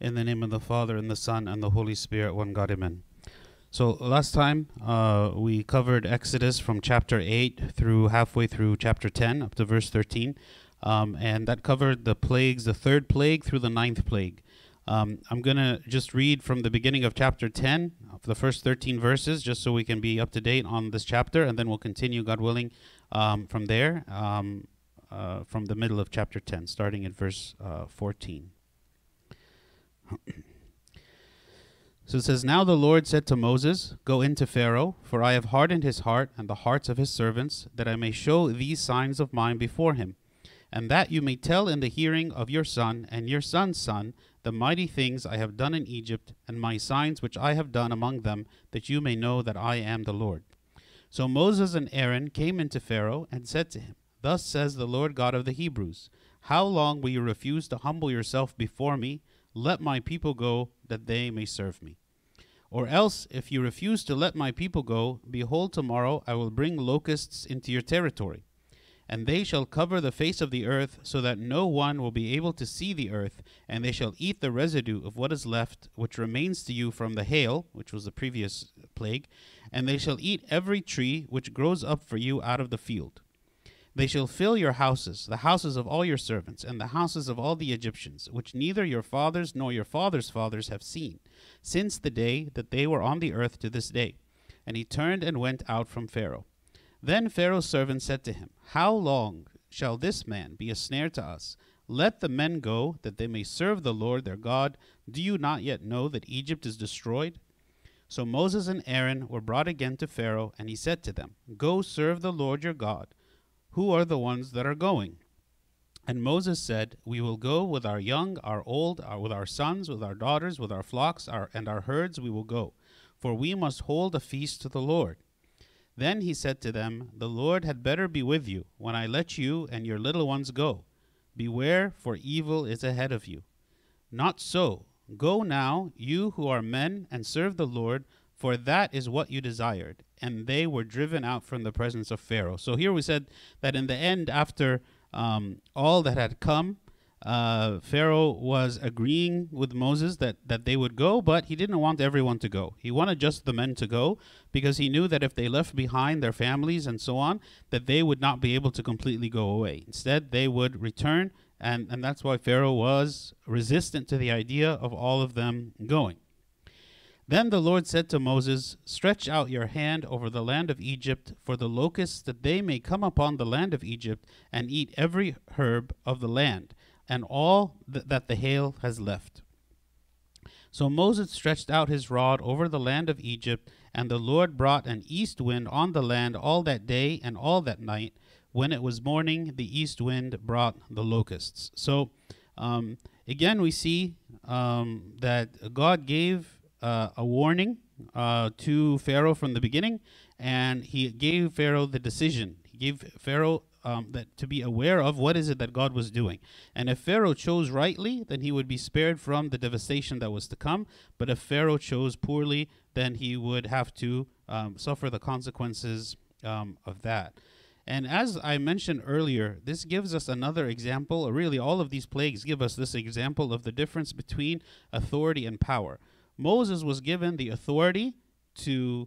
In the name of the Father, and the Son, and the Holy Spirit, one God, amen. So last time uh, we covered Exodus from chapter 8 through halfway through chapter 10 up to verse 13. Um, and that covered the plagues, the third plague through the ninth plague. Um, I'm going to just read from the beginning of chapter 10, of the first 13 verses, just so we can be up to date on this chapter, and then we'll continue, God willing, um, from there, um, uh, from the middle of chapter 10, starting at verse uh, 14. So it says, Now the Lord said to Moses, Go into Pharaoh, for I have hardened his heart and the hearts of his servants, that I may show these signs of mine before him, and that you may tell in the hearing of your son and your son's son the mighty things I have done in Egypt, and my signs which I have done among them, that you may know that I am the Lord. So Moses and Aaron came into Pharaoh and said to him, Thus says the Lord God of the Hebrews, How long will you refuse to humble yourself before me? Let my people go, that they may serve me. Or else, if you refuse to let my people go, behold, tomorrow I will bring locusts into your territory and they shall cover the face of the earth, so that no one will be able to see the earth, and they shall eat the residue of what is left, which remains to you from the hail, which was the previous plague, and they shall eat every tree which grows up for you out of the field. They shall fill your houses, the houses of all your servants, and the houses of all the Egyptians, which neither your fathers nor your fathers' fathers have seen, since the day that they were on the earth to this day. And he turned and went out from Pharaoh. Then Pharaoh's servant said to him, How long shall this man be a snare to us? Let the men go, that they may serve the Lord their God. Do you not yet know that Egypt is destroyed? So Moses and Aaron were brought again to Pharaoh, and he said to them, Go serve the Lord your God. Who are the ones that are going? And Moses said, We will go with our young, our old, our, with our sons, with our daughters, with our flocks, our, and our herds we will go. For we must hold a feast to the Lord. Then he said to them, The Lord had better be with you when I let you and your little ones go. Beware, for evil is ahead of you. Not so. Go now, you who are men, and serve the Lord, for that is what you desired. And they were driven out from the presence of Pharaoh. So here we said that in the end, after um, all that had come, uh, Pharaoh was agreeing with Moses that, that they would go, but he didn't want everyone to go. He wanted just the men to go because he knew that if they left behind their families and so on, that they would not be able to completely go away. Instead, they would return, and, and that's why Pharaoh was resistant to the idea of all of them going. Then the Lord said to Moses, Stretch out your hand over the land of Egypt for the locusts, that they may come upon the land of Egypt and eat every herb of the land and all th- that the hail has left. So Moses stretched out his rod over the land of Egypt, and the Lord brought an east wind on the land all that day and all that night. When it was morning, the east wind brought the locusts. So um, again, we see um, that God gave uh, a warning uh, to Pharaoh from the beginning, and he gave Pharaoh the decision. He gave Pharaoh um, that to be aware of what is it that God was doing. And if Pharaoh chose rightly, then he would be spared from the devastation that was to come. But if Pharaoh chose poorly, then he would have to um, suffer the consequences um, of that. And as I mentioned earlier, this gives us another example, or really all of these plagues give us this example of the difference between authority and power. Moses was given the authority to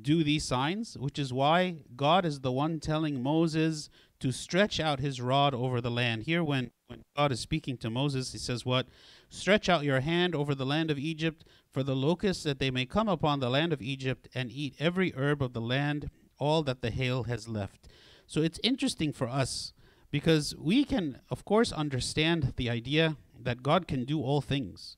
do these signs, which is why God is the one telling Moses to stretch out his rod over the land. Here, when, when God is speaking to Moses, he says, What? Stretch out your hand over the land of Egypt for the locusts, that they may come upon the land of Egypt and eat every herb of the land, all that the hail has left. So it's interesting for us because we can, of course, understand the idea that God can do all things,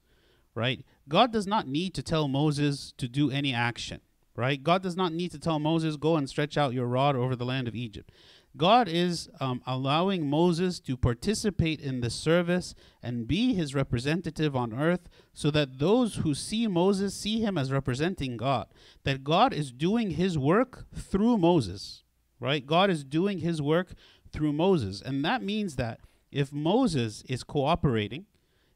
right? God does not need to tell Moses to do any action, right? God does not need to tell Moses, Go and stretch out your rod over the land of Egypt. God is um, allowing Moses to participate in the service and be his representative on earth so that those who see Moses see him as representing God. That God is doing his work through Moses, right? God is doing his work through Moses. And that means that if Moses is cooperating,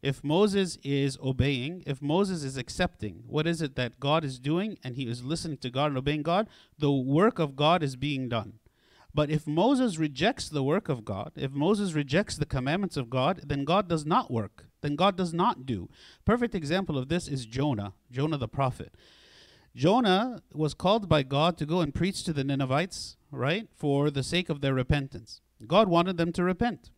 if Moses is obeying, if Moses is accepting, what is it that God is doing and he is listening to God and obeying God? The work of God is being done. But if Moses rejects the work of God, if Moses rejects the commandments of God, then God does not work. Then God does not do. Perfect example of this is Jonah, Jonah the prophet. Jonah was called by God to go and preach to the Ninevites, right, for the sake of their repentance. God wanted them to repent.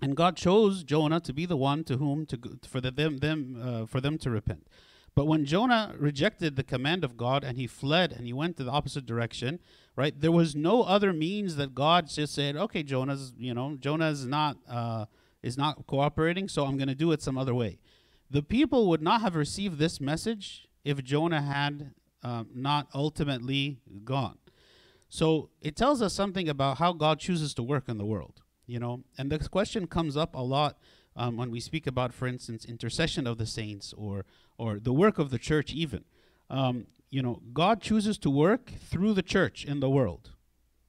And God chose Jonah to be the one to whom to for the, them them uh, for them to repent. But when Jonah rejected the command of God and he fled and he went to the opposite direction, right? There was no other means that God just said, "Okay, Jonah's, you know, Jonah is not uh, is not cooperating, so I'm going to do it some other way." The people would not have received this message if Jonah had um, not ultimately gone. So it tells us something about how God chooses to work in the world, you know. And this question comes up a lot um, when we speak about, for instance, intercession of the saints or or the work of the church, even. Um, you know, God chooses to work through the church in the world,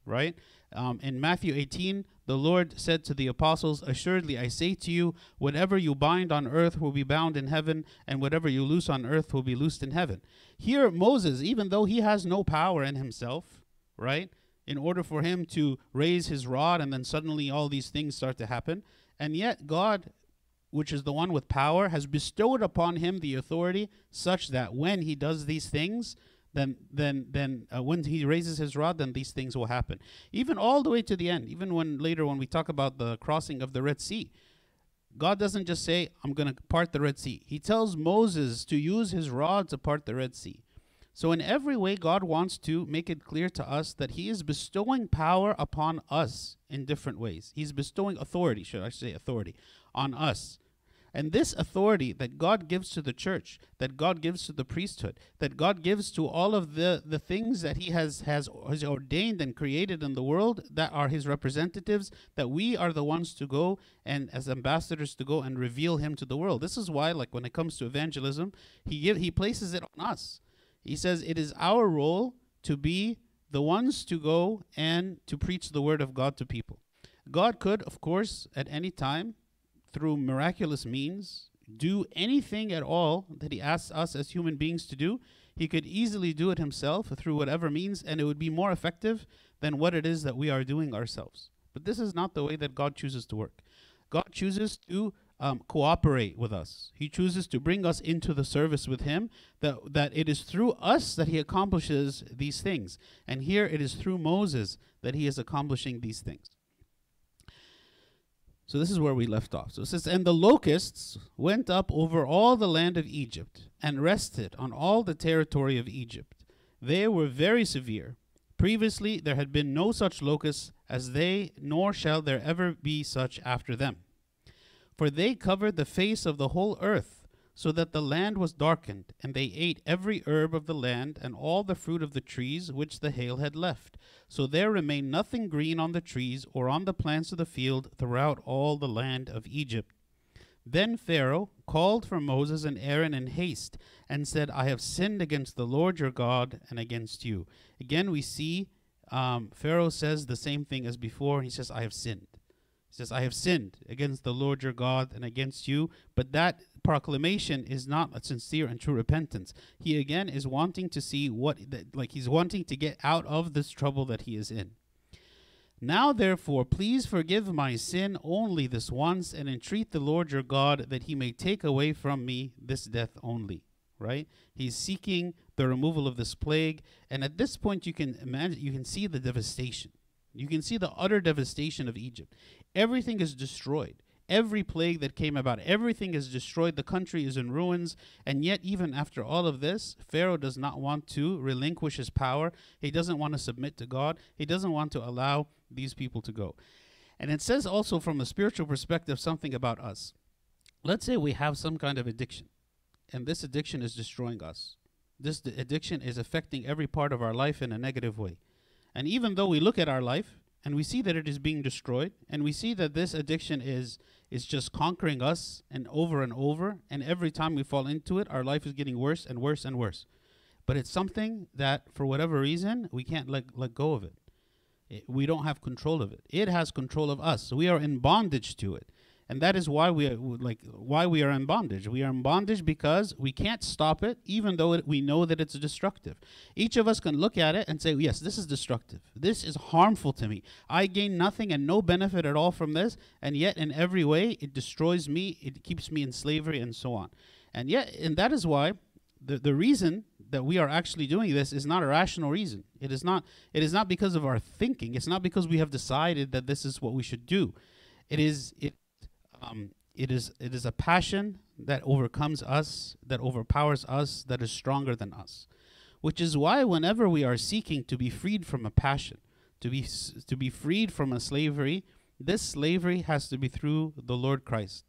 right? Um, in Matthew 18, the Lord said to the apostles, Assuredly, I say to you, whatever you bind on earth will be bound in heaven, and whatever you loose on earth will be loosed in heaven. Here, Moses, even though he has no power in himself, right? In order for him to raise his rod and then suddenly all these things start to happen, and yet God which is the one with power, has bestowed upon him the authority such that when he does these things, then then then uh, when he raises his rod, then these things will happen. Even all the way to the end. Even when later when we talk about the crossing of the Red Sea, God doesn't just say, "I'm going to part the Red Sea." He tells Moses to use his rod to part the Red Sea. So in every way, God wants to make it clear to us that He is bestowing power upon us in different ways. He's bestowing authority, should I say authority, on us. And this authority that God gives to the church, that God gives to the priesthood, that God gives to all of the, the things that He has, has, has ordained and created in the world that are His representatives, that we are the ones to go and as ambassadors to go and reveal Him to the world. This is why, like when it comes to evangelism, He give, He places it on us. He says it is our role to be the ones to go and to preach the word of God to people. God could, of course, at any time through miraculous means, do anything at all that he asks us as human beings to do. He could easily do it himself through whatever means, and it would be more effective than what it is that we are doing ourselves. But this is not the way that God chooses to work. God chooses to um, cooperate with us. He chooses to bring us into the service with Him. That that it is through us that He accomplishes these things. And here it is through Moses that He is accomplishing these things. So this is where we left off. So it says, And the locusts went up over all the land of Egypt and rested on all the territory of Egypt. They were very severe. Previously there had been no such locusts as they, nor shall there ever be such after them. For they covered the face of the whole earth so that the land was darkened, and they ate every herb of the land and all the fruit of the trees which the hail had left. So there remained nothing green on the trees or on the plants of the field throughout all the land of Egypt. Then Pharaoh called for Moses and Aaron in haste and said, I have sinned against the Lord your God and against you. Again, we see um, Pharaoh says the same thing as before. He says, I have sinned. Says, I have sinned against the Lord your God and against you. But that proclamation is not a sincere and true repentance. He again is wanting to see what, like, he's wanting to get out of this trouble that he is in. Now, therefore, please forgive my sin only this once, and entreat the Lord your God that he may take away from me this death only. Right? He's seeking the removal of this plague, and at this point, you can imagine, you can see the devastation. You can see the utter devastation of Egypt. Everything is destroyed. Every plague that came about, everything is destroyed. The country is in ruins. And yet, even after all of this, Pharaoh does not want to relinquish his power. He doesn't want to submit to God. He doesn't want to allow these people to go. And it says also, from a spiritual perspective, something about us. Let's say we have some kind of addiction, and this addiction is destroying us. This addiction is affecting every part of our life in a negative way. And even though we look at our life and we see that it is being destroyed. And we see that this addiction is is just conquering us and over and over. And every time we fall into it our life is getting worse and worse and worse. But it's something that for whatever reason we can't let, let go of it. it we don't have control of it. It has control of us. So we are in bondage to it and that is why we uh, are like why we are in bondage. We are in bondage because we can't stop it, even though it, we know that it's destructive. Each of us can look at it and say, "Yes, this is destructive. This is harmful to me. I gain nothing and no benefit at all from this, and yet in every way it destroys me. It keeps me in slavery, and so on." And yet, and that is why the the reason that we are actually doing this is not a rational reason. It is not. It is not because of our thinking. It's not because we have decided that this is what we should do. It is it um, it is it is a passion that overcomes us, that overpowers us, that is stronger than us. Which is why whenever we are seeking to be freed from a passion, to be to be freed from a slavery, this slavery has to be through the Lord Christ.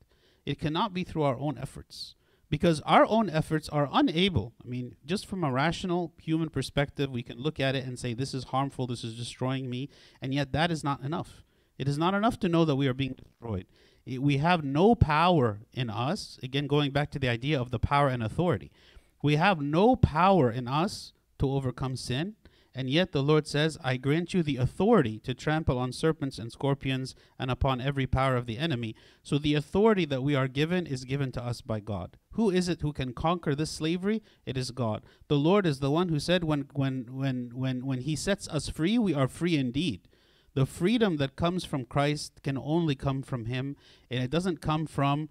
It cannot be through our own efforts because our own efforts are unable. I mean, just from a rational human perspective, we can look at it and say, This is harmful, this is destroying me, and yet that is not enough. It is not enough to know that we are being destroyed we have no power in us. Again, going back to the idea of the power and authority, we have no power in us to overcome sin. And yet the Lord says, I grant you the authority to trample on serpents and scorpions and upon every power of the enemy. So the authority that we are given is given to us by God. Who is it who can conquer this slavery? It is God. The Lord is the one who said when when when when when he sets us free, we are free indeed. The freedom that comes from Christ can only come from Him, and it doesn't come from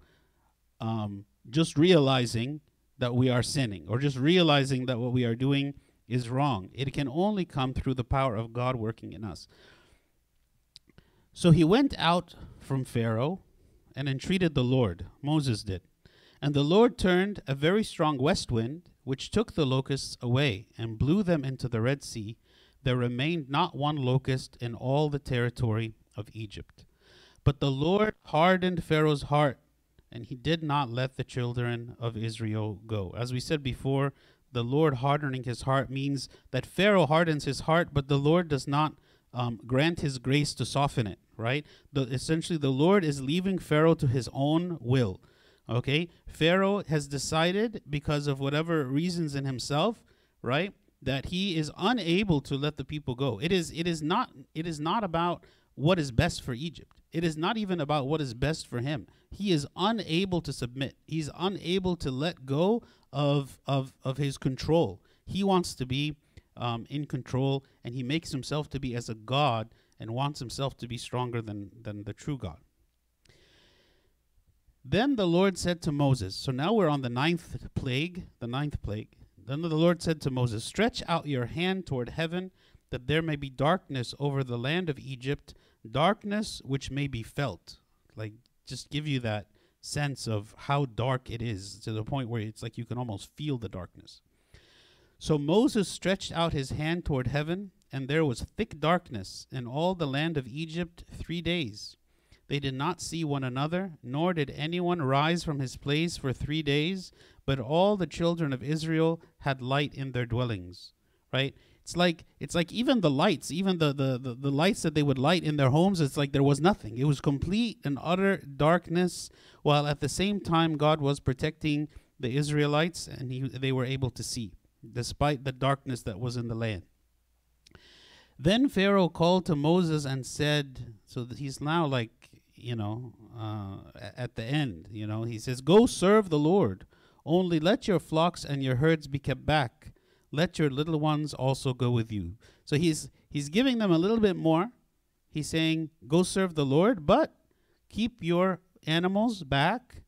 um, just realizing that we are sinning or just realizing that what we are doing is wrong. It can only come through the power of God working in us. So he went out from Pharaoh and entreated the Lord. Moses did. And the Lord turned a very strong west wind, which took the locusts away and blew them into the Red Sea there remained not one locust in all the territory of Egypt. But the Lord hardened Pharaoh's heart, and he did not let the children of Israel go. As we said before, the Lord hardening his heart means that Pharaoh hardens his heart, but the Lord does not um, grant his grace to soften it, right? The, essentially, the Lord is leaving Pharaoh to his own will. Okay? Pharaoh has decided, because of whatever reasons in himself, right? That he is unable to let the people go. It is it is not it is not about what is best for Egypt. It is not even about what is best for him. He is unable to submit. He's unable to let go of of of his control. He wants to be um, in control, and he makes himself to be as a god and wants himself to be stronger than than the true God. Then the Lord said to Moses, so now we're on the ninth plague, the ninth plague. Then the Lord said to Moses, Stretch out your hand toward heaven, that there may be darkness over the land of Egypt, darkness which may be felt. Like, just give you that sense of how dark it is to the point where it's like you can almost feel the darkness. So Moses stretched out his hand toward heaven, and there was thick darkness in all the land of Egypt three days. They did not see one another, nor did anyone rise from his place for three days, but all the children of Israel had light in their dwellings. Right? It's like it's like even the lights, even the, the, the, the lights that they would light in their homes, it's like there was nothing. It was complete and utter darkness, while at the same time God was protecting the Israelites and he, they were able to see, despite the darkness that was in the land. Then Pharaoh called to Moses and said, so he's now like you know, uh, at the end, you know, he says, Go serve the Lord. Only let your flocks and your herds be kept back. Let your little ones also go with you. So he's he's giving them a little bit more. He's saying, Go serve the Lord, but keep your animals back.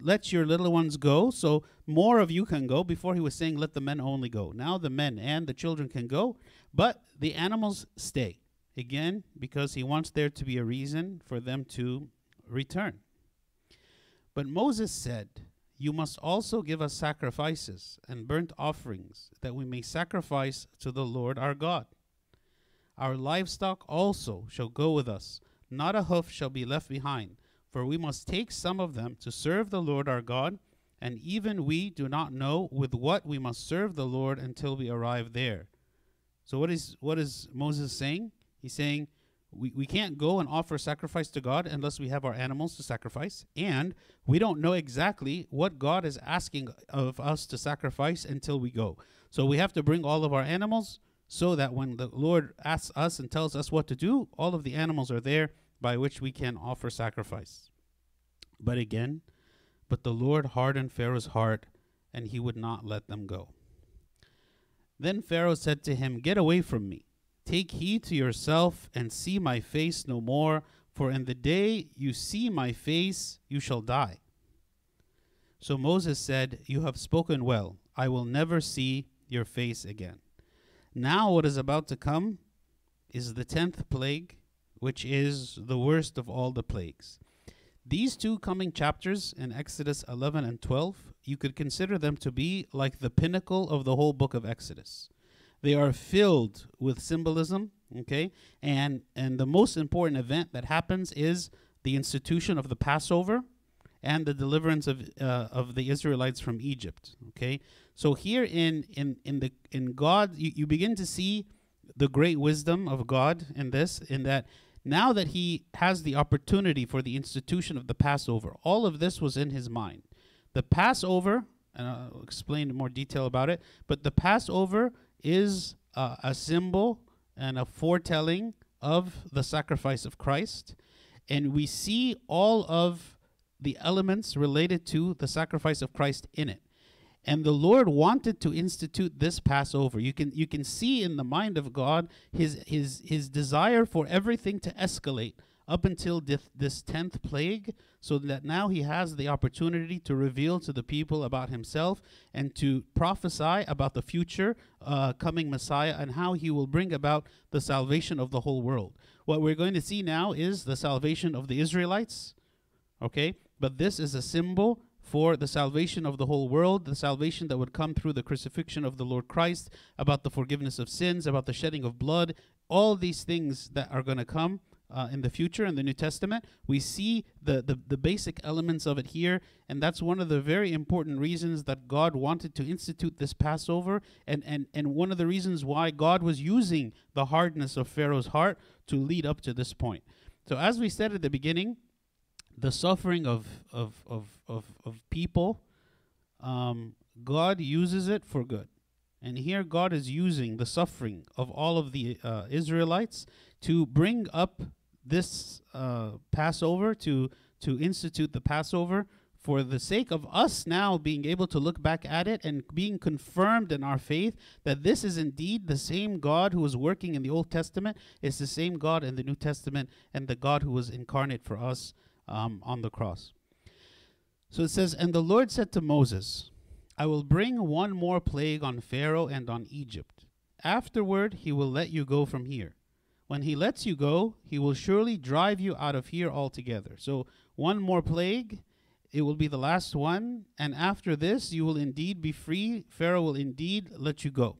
Let your little ones go. So more of you can go. Before he was saying, Let the men only go. Now the men and the children can go, but the animals stay. Again, because he wants there to be a reason for them to return. But Moses said, You must also give us sacrifices and burnt offerings, that we may sacrifice to the Lord our God. Our livestock also shall go with us, not a hoof shall be left behind, for we must take some of them to serve the Lord our God, and even we do not know with what we must serve the Lord until we arrive there. So what is what is Moses saying? He's saying we, we can't go and offer sacrifice to God unless we have our animals to sacrifice. And we don't know exactly what God is asking of us to sacrifice until we go. So we have to bring all of our animals so that when the Lord asks us and tells us what to do, all of the animals are there by which we can offer sacrifice. But again, but the Lord hardened Pharaoh's heart, and he would not let them go. Then Pharaoh said to him, Get away from me. Take heed to yourself, and see my face no more, for in the day you see my face, you shall die. So Moses said, You have spoken well. I will never see your face again. Now, what is about to come is the tenth plague, which is the worst of all the plagues. These two coming chapters in Exodus 11 and 12, you could consider them to be like the pinnacle of the whole book of Exodus. They are filled with symbolism, okay? And and the most important event that happens is the institution of the Passover and the deliverance of uh, of the Israelites from Egypt, okay? So here in in in the in God you, you begin to see the great wisdom of God in this in that now that he has the opportunity for the institution of the Passover, all of this was in his mind. The Passover, and I'll explain in more detail about it, but the Passover is uh, a symbol and a foretelling of the sacrifice of Christ. And we see all of the elements related to the sacrifice of Christ in it. And the lord wanted to institute this passover. You can you can see in the mind of god his his his desire for everything to escalate up until this, 10th plague so that now he has the opportunity to reveal to the people about himself and to prophesy about the future uh, coming messiah and how he will bring about the salvation of the whole world. What we're going to see now is the salvation of the israelites okay? But this is a symbol for the salvation of the whole world, the salvation that would come through the crucifixion of the Lord Christ, about the forgiveness of sins, about the shedding of blood, all these things that are going to come uh, in the future in the New Testament. We see the, the, the basic elements of it here, and that's one of the very important reasons that God wanted to institute this Passover, and, and, and one of the reasons why God was using the hardness of Pharaoh's heart to lead up to this point. So, as we said at the beginning, the suffering of of of of, of people, um, God uses it for good. And here God is using the suffering of all of the uh, Israelites to bring up this uh, Passover, to to institute the Passover for the sake of us now being able to look back at it and being confirmed in our faith that this is indeed the same God who was working in the Old Testament, is the same God in the New Testament, and the God who was incarnate for us um, on the cross. So it says, And the Lord said to Moses, I will bring one more plague on Pharaoh and on Egypt. Afterward, he will let you go from here. When he lets you go, he will surely drive you out of here altogether. So, one more plague, it will be the last one. And after this, you will indeed be free. Pharaoh will indeed let you go.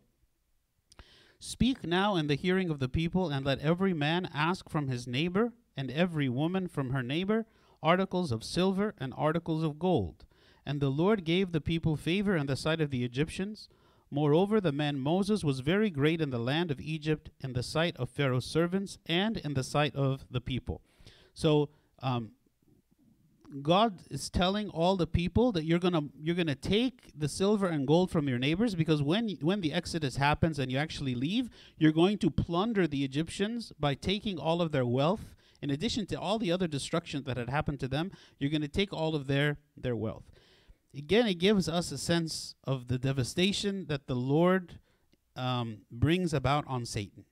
Speak now in the hearing of the people, and let every man ask from his neighbor and every woman from her neighbor articles of silver and articles of gold. And the Lord gave the people favor in the sight of the Egyptians. Moreover, the man Moses was very great in the land of Egypt, in the sight of Pharaoh's servants, and in the sight of the people. So, um, God is telling all the people that you're gonna you're gonna take the silver and gold from your neighbors because when when the exodus happens and you actually leave, you're going to plunder the Egyptians by taking all of their wealth in addition to all the other destruction that had happened to them, you're going to take all of their their wealth. Again, it gives us a sense of the devastation that the Lord um, brings about on Satan.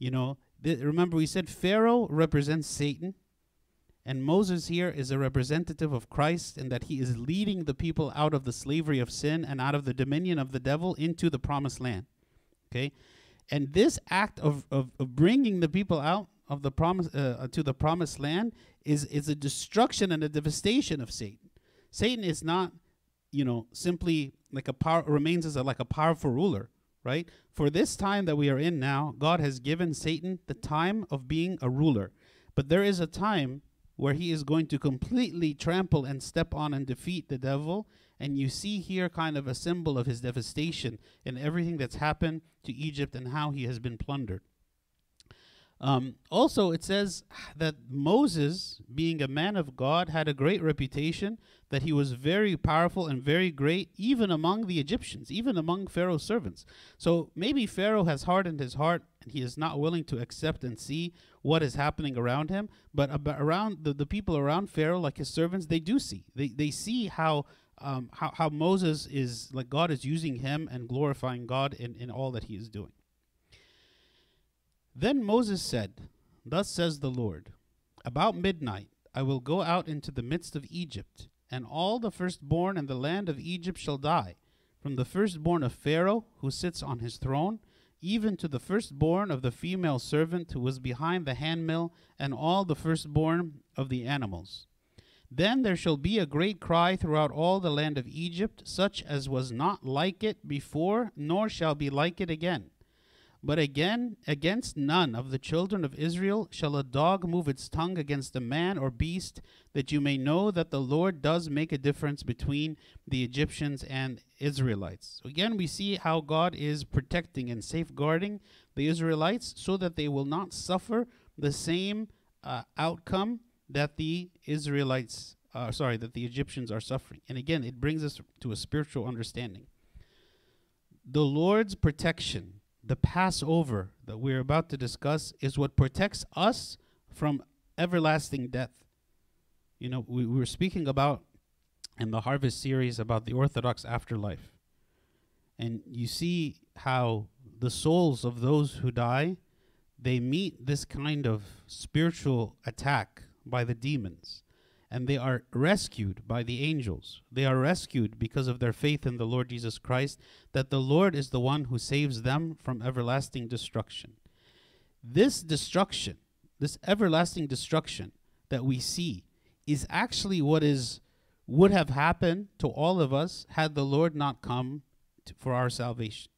You know, th- remember we said Pharaoh represents Satan, and Moses here is a representative of Christ, in that he is leading the people out of the slavery of sin and out of the dominion of the devil into the promised land. Okay, and this act of, of, of bringing the people out of the promise uh, to the promised land is is a destruction and a devastation of Satan. Satan is not, you know, simply like a power remains as a, like a powerful ruler, right? For this time that we are in now, God has given Satan the time of being a ruler, but there is a time where he is going to completely trample and step on and defeat the devil. And you see here kind of a symbol of his devastation and everything that's happened to Egypt and how he has been plundered. Um, also, it says that Moses, being a man of God, had a great reputation, that he was very powerful and very great, even among the Egyptians, even among Pharaoh's servants. So maybe Pharaoh has hardened his heart and he is not willing to accept and see what is happening around him. But around the, the people around Pharaoh, like his servants, they do see. They, they see how, um, how, how Moses is, like God is using him and glorifying God in, in all that he is doing. Then Moses said, Thus says the Lord, About midnight I will go out into the midst of Egypt, and all the firstborn in the land of Egypt shall die, from the firstborn of Pharaoh, who sits on his throne, even to the firstborn of the female servant who was behind the handmill, and all the firstborn of the animals. Then there shall be a great cry throughout all the land of Egypt, such as was not like it before, nor shall be like it again but again, against none of the children of Israel shall a dog move its tongue against a man or beast, that you may know that the Lord does make a difference between the Egyptians and Israelites. So again, we see how God is protecting and safeguarding the Israelites so that they will not suffer the same uh, outcome that the Israelites, uh, sorry, that the Egyptians are suffering. And again, it brings us to a spiritual understanding. The Lord's protection the Passover that we're about to discuss is what protects us from everlasting death. You know, we, we were speaking about in the Harvest series about the Orthodox afterlife. And you see how the souls of those who die, they meet this kind of spiritual attack by the demons and they are rescued by the angels. They are rescued because of their faith in the Lord Jesus Christ, that the Lord is the one who saves them from everlasting destruction. This destruction, this everlasting destruction that we see, is actually what is would have happened to all of us had the Lord not come to, for our salvation.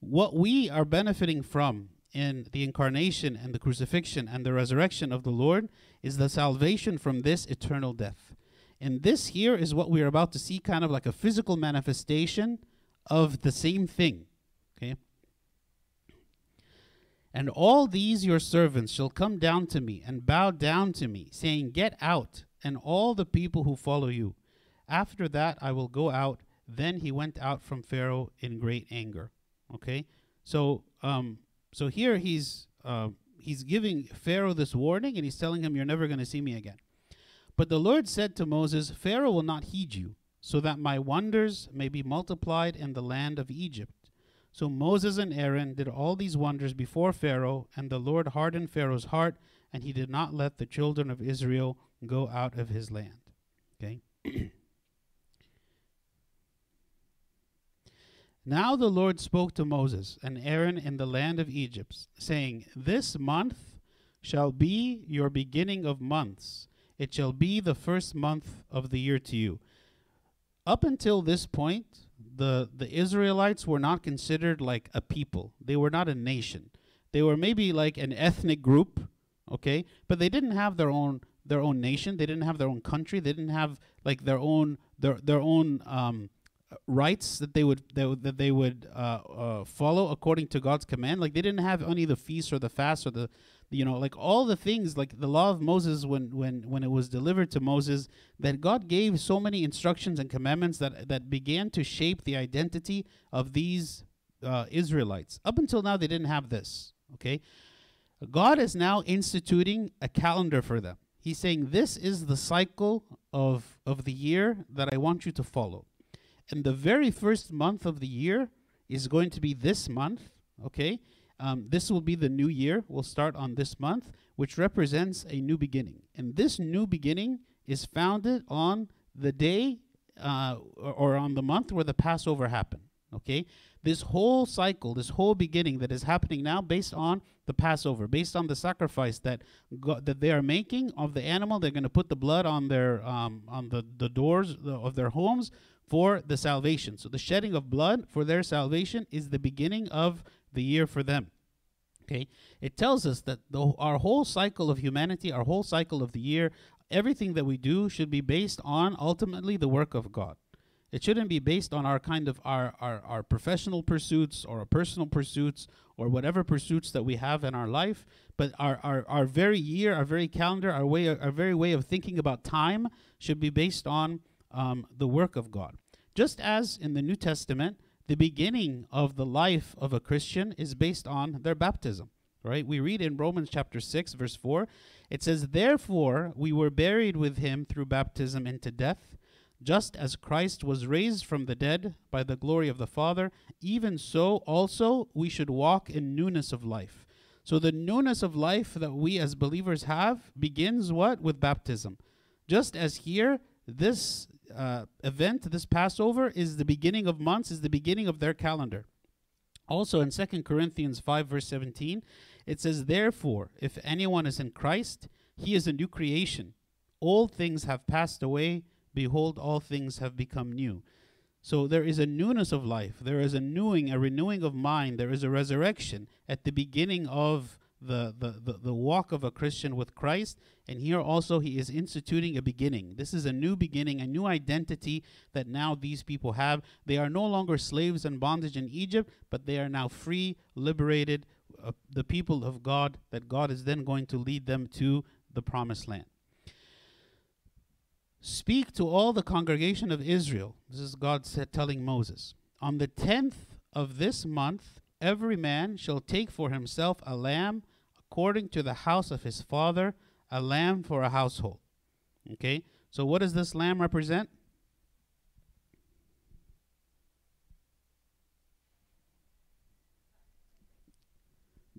What we are benefiting from in the incarnation and the crucifixion and the resurrection of the Lord is the salvation from this eternal death. And this here is what we're about to see, kind of like a physical manifestation of the same thing. Okay? And all these your servants shall come down to me and bow down to me, saying, Get out, and all the people who follow you. After that I will go out. Then he went out from Pharaoh in great anger. Okay? So um, so here he's uh, he's giving Pharaoh this warning, and he's telling him, "You're never going to see me again." But the Lord said to Moses, "Pharaoh will not heed you, so that my wonders may be multiplied in the land of Egypt." So Moses and Aaron did all these wonders before Pharaoh, and the Lord hardened Pharaoh's heart, and he did not let the children of Israel go out of his land. Okay. Now the Lord spoke to Moses and Aaron in the land of Egypt, saying, This month shall be your beginning of months. It shall be the first month of the year to you. Up until this point, the, the Israelites were not considered like a people. They were not a nation. They were maybe like an ethnic group, okay? But they didn't have their own their own nation. They didn't have their own country. They didn't have like their own their their own um, rites that they would that, that they would uh, uh, follow according to God's command. Like they didn't have only the feasts or the fasts or the, you know, like all the things like the law of Moses when when when it was delivered to Moses, that God gave so many instructions and commandments that that began to shape the identity of these uh, Israelites. Up until now, they didn't have this. Okay, God is now instituting a calendar for them. He's saying this is the cycle of of the year that I want you to follow. And the very first month of the year is going to be this month, okay? Um, this will be the new year. We'll start on this month, which represents a new beginning. And this new beginning is founded on the day uh, or, or on the month where the Passover happened. Okay, this whole cycle, this whole beginning that is happening now, based on the Passover, based on the sacrifice that God, that they are making of the animal, they're going to put the blood on their um, on the the doors of their homes for the salvation. So the shedding of blood for their salvation is the beginning of the year for them. Okay, it tells us that the, our whole cycle of humanity, our whole cycle of the year, everything that we do should be based on ultimately the work of God. It shouldn't be based on our kind of our, our, our professional pursuits or our personal pursuits or whatever pursuits that we have in our life, but our, our, our very year, our very calendar, our way our very way of thinking about time should be based on um, the work of God. Just as in the New Testament, the beginning of the life of a Christian is based on their baptism right? We read in Romans chapter 6, verse 4, it says, Therefore we were buried with him through baptism into death, just as Christ was raised from the dead by the glory of the Father, even so also we should walk in newness of life. So the newness of life that we as believers have begins what? With baptism. Just as here, this uh, event, this Passover, is the beginning of months, is the beginning of their calendar. Also in 2 Corinthians 5, verse 17, it says, Therefore, if anyone is in Christ, he is a new creation. All things have passed away. Behold, all things have become new. So there is a newness of life. There is a newing, a renewing of mind. There is a resurrection at the beginning of the, the, the, the walk of a Christian with Christ. And here also he is instituting a beginning. This is a new beginning, a new identity that now these people have. They are no longer slaves and bondage in Egypt, but they are now free, liberated, uh, the people of God, that God is then going to lead them to the promised land. Speak to all the congregation of Israel. This is God said, telling Moses. On the tenth of this month, every man shall take for himself a lamb according to the house of his father, a lamb for a household. Okay? So what does this lamb represent?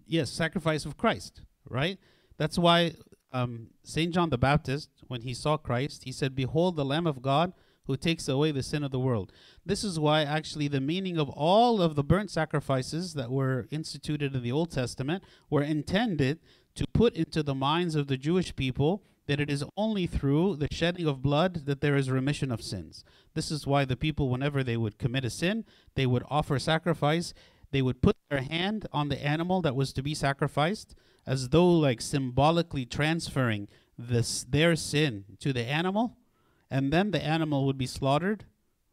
Yes, sacrifice of Christ, right? That's why um, St. John the Baptist, when he saw Christ, he said, Behold the Lamb of God who takes away the sin of the world. This is why actually the meaning of all of the burnt sacrifices that were instituted in the Old Testament were intended to put into the minds of the Jewish people that it is only through the shedding of blood that there is remission of sins. This is why the people, whenever they would commit a sin, they would offer sacrifice. They would put their hand on the animal that was to be sacrificed, as though like symbolically transferring this their sin to the animal and then the animal would be slaughtered.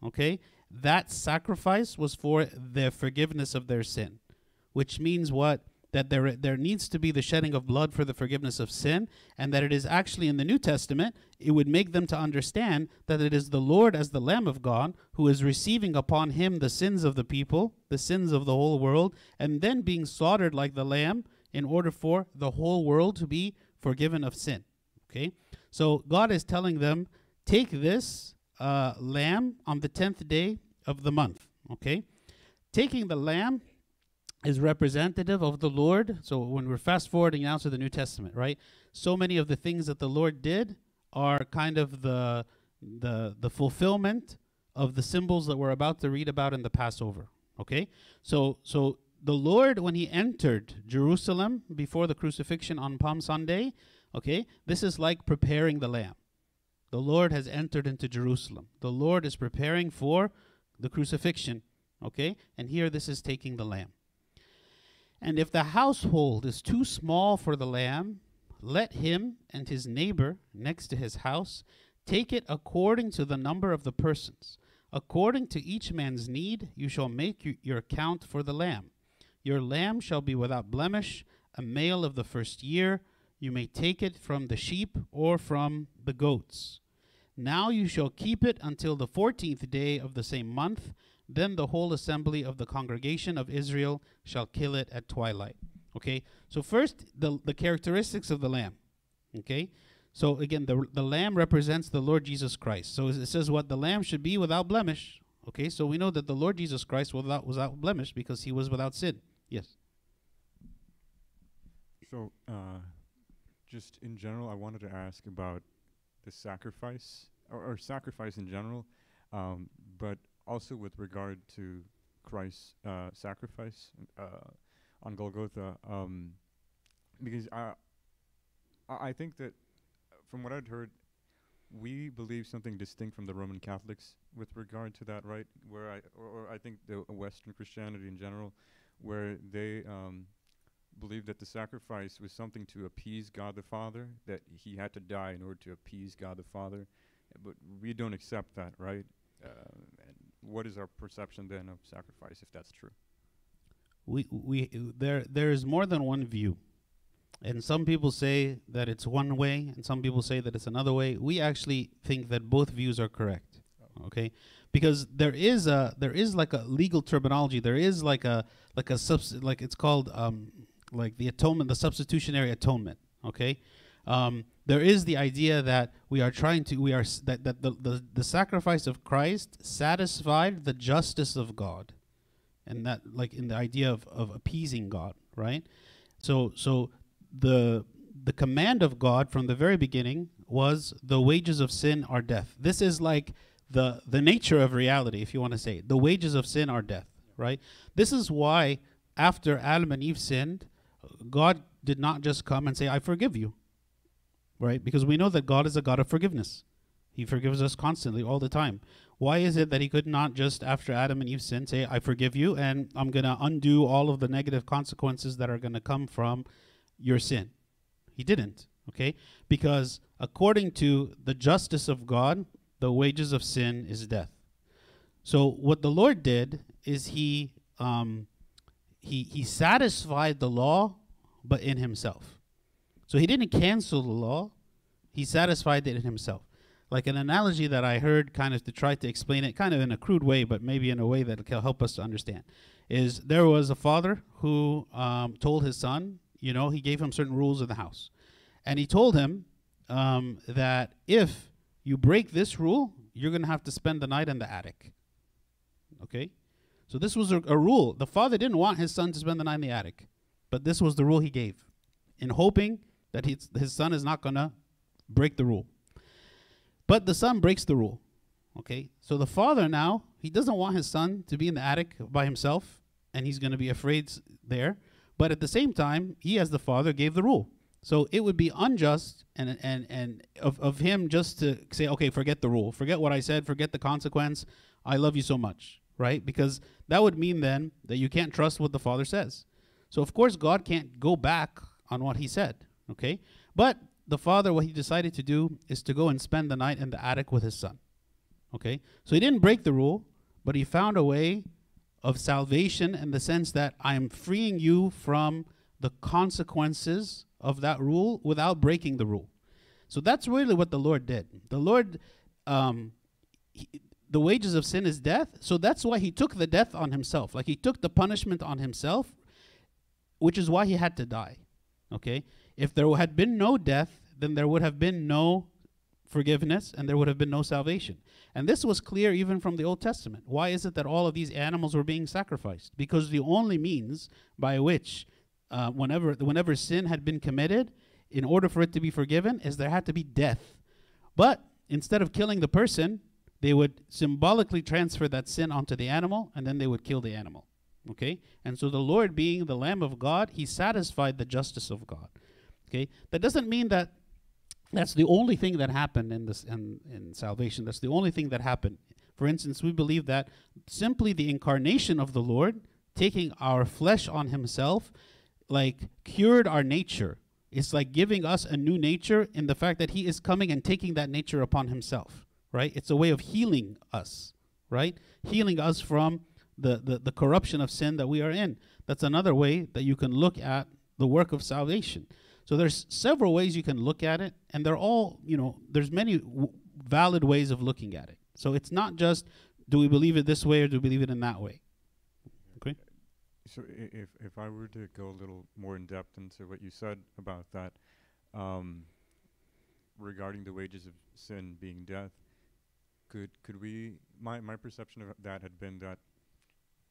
Okay? That sacrifice was for the forgiveness of their sin, which means what? That there, there needs to be the shedding of blood for the forgiveness of sin, and that it is actually in the New Testament, it would make them to understand that it is the Lord as the Lamb of God who is receiving upon him the sins of the people, the sins of the whole world, and then being slaughtered like the Lamb in order for the whole world to be forgiven of sin. Okay? So God is telling them take this uh, lamb on the 10th day of the month. Okay? Taking the lamb is representative of the Lord. So when we're fast forwarding now to the New Testament, right? So many of the things that the Lord did are kind of the the the fulfillment of the symbols that we're about to read about in the Passover. Okay? So so the Lord when he entered Jerusalem before the crucifixion on Palm Sunday, okay? This is like preparing the lamb. The Lord has entered into Jerusalem. The Lord is preparing for the crucifixion. Okay? And here this is taking the lamb. And if the household is too small for the lamb, let him and his neighbor next to his house take it according to the number of the persons. According to each man's need, you shall make your count for the lamb. Your lamb shall be without blemish, a male of the first year. You may take it from the sheep or from the goats. Now you shall keep it until the fourteenth day of the same month. Then the whole assembly of the congregation of Israel shall kill it at twilight. Okay, so first, the, the characteristics of the lamb. Okay, so again, the, the lamb represents the Lord Jesus Christ. So it says what the lamb should be without blemish. Okay, so we know that the Lord Jesus Christ was without, without blemish because he was without sin. Yes. So, uh, just in general, I wanted to ask about the sacrifice or, or sacrifice in general, um, but also with regard to Christ's uh, sacrifice uh, on Golgotha, um, because I I think that from what I'd heard, we believe something distinct from the Roman Catholics with regard to that, right? Where I or, or I think the Western Christianity in general, where they um, believed that the sacrifice was something to appease God the Father, that he had to die in order to appease God the Father. But we don't accept that, right? Uh, and what is our perception then of sacrifice, if that's true? we we there there is more than one view and some people say that it's one way and some people say that it's another way we actually think that both views are correct okay because there is a there is like a legal terminology there is like a like a subs like it's called um like the atonement the substitutionary atonement okay um, there is the idea that we are trying to we are that, that the, the the sacrifice of Christ satisfied the justice of God and that like in the idea of, of appeasing God, right? So so the the command of God from the very beginning was the wages of sin are death. This is like the the nature of reality, if you want to say. it. The wages of sin are death, right? This is why after Adam and Eve sinned, God did not just come and say, I forgive you. Right? Because we know that God is a God of forgiveness. He forgives us constantly, all the time. Why is it that he could not just after Adam and Eve sinned say, I forgive you and I'm going to undo all of the negative consequences that are going to come from your sin? He didn't, okay? Because according to the justice of God, the wages of sin is death. So what the Lord did is he um, he he satisfied the law, but in himself. So he didn't cancel the law; he satisfied it in himself like an analogy that I heard kind of to try to explain it kind of in a crude way, but maybe in a way that can help us to understand, is there was a father who um, told his son, you know, he gave him certain rules of the house. And he told him um, that if you break this rule, you're going to have to spend the night in the attic. Okay? So this was a, a rule. The father didn't want his son to spend the night in the attic, but this was the rule he gave in hoping that his, his son is not going to break the rule. But the son breaks the rule. Okay? So the father now, he doesn't want his son to be in the attic by himself, and he's going to be afraid there. But at the same time, he, as the father, gave the rule. So it would be unjust and and and of, of him just to say, okay, forget the rule, forget what I said, forget the consequence. I love you so much, right? Because that would mean then that you can't trust what the father says. So of course God can't go back on what he said, okay? But the father, what he decided to do is to go and spend the night in the attic with his son. Okay? So he didn't break the rule, but he found a way of salvation in the sense that I am freeing you from the consequences of that rule without breaking the rule. So that's really what the Lord did. The Lord, um, he, the wages of sin is death. So that's why he took the death on himself. Like he took the punishment on himself, which is why he had to die. Okay? If there had been no death, then there would have been no forgiveness and there would have been no salvation. And this was clear even from the Old Testament. Why is it that all of these animals were being sacrificed? Because the only means by which, uh, whenever whenever sin had been committed, in order for it to be forgiven, is there had to be death. But instead of killing the person, they would symbolically transfer that sin onto the animal, and then they would kill the animal. Okay, and so the Lord, being the Lamb of God, He satisfied the justice of God. Okay, that doesn't mean that that's the only thing that happened in this in, in salvation. That's the only thing that happened. For instance, we believe that simply the incarnation of the Lord, taking our flesh on Himself, like cured our nature. It's like giving us a new nature in the fact that He is coming and taking that nature upon Himself. Right? It's a way of healing us. Right? Healing us from the, the, the corruption of sin that we are in. That's another way that you can look at the work of salvation. So there's several ways you can look at it, and they're all, you know, there's many w- valid ways of looking at it. So it's not just do we believe it this way or do we believe it in that way. Okay. So i- if if I were to go a little more in depth into what you said about that, um, regarding the wages of sin being death, could could we? My my perception of that had been that,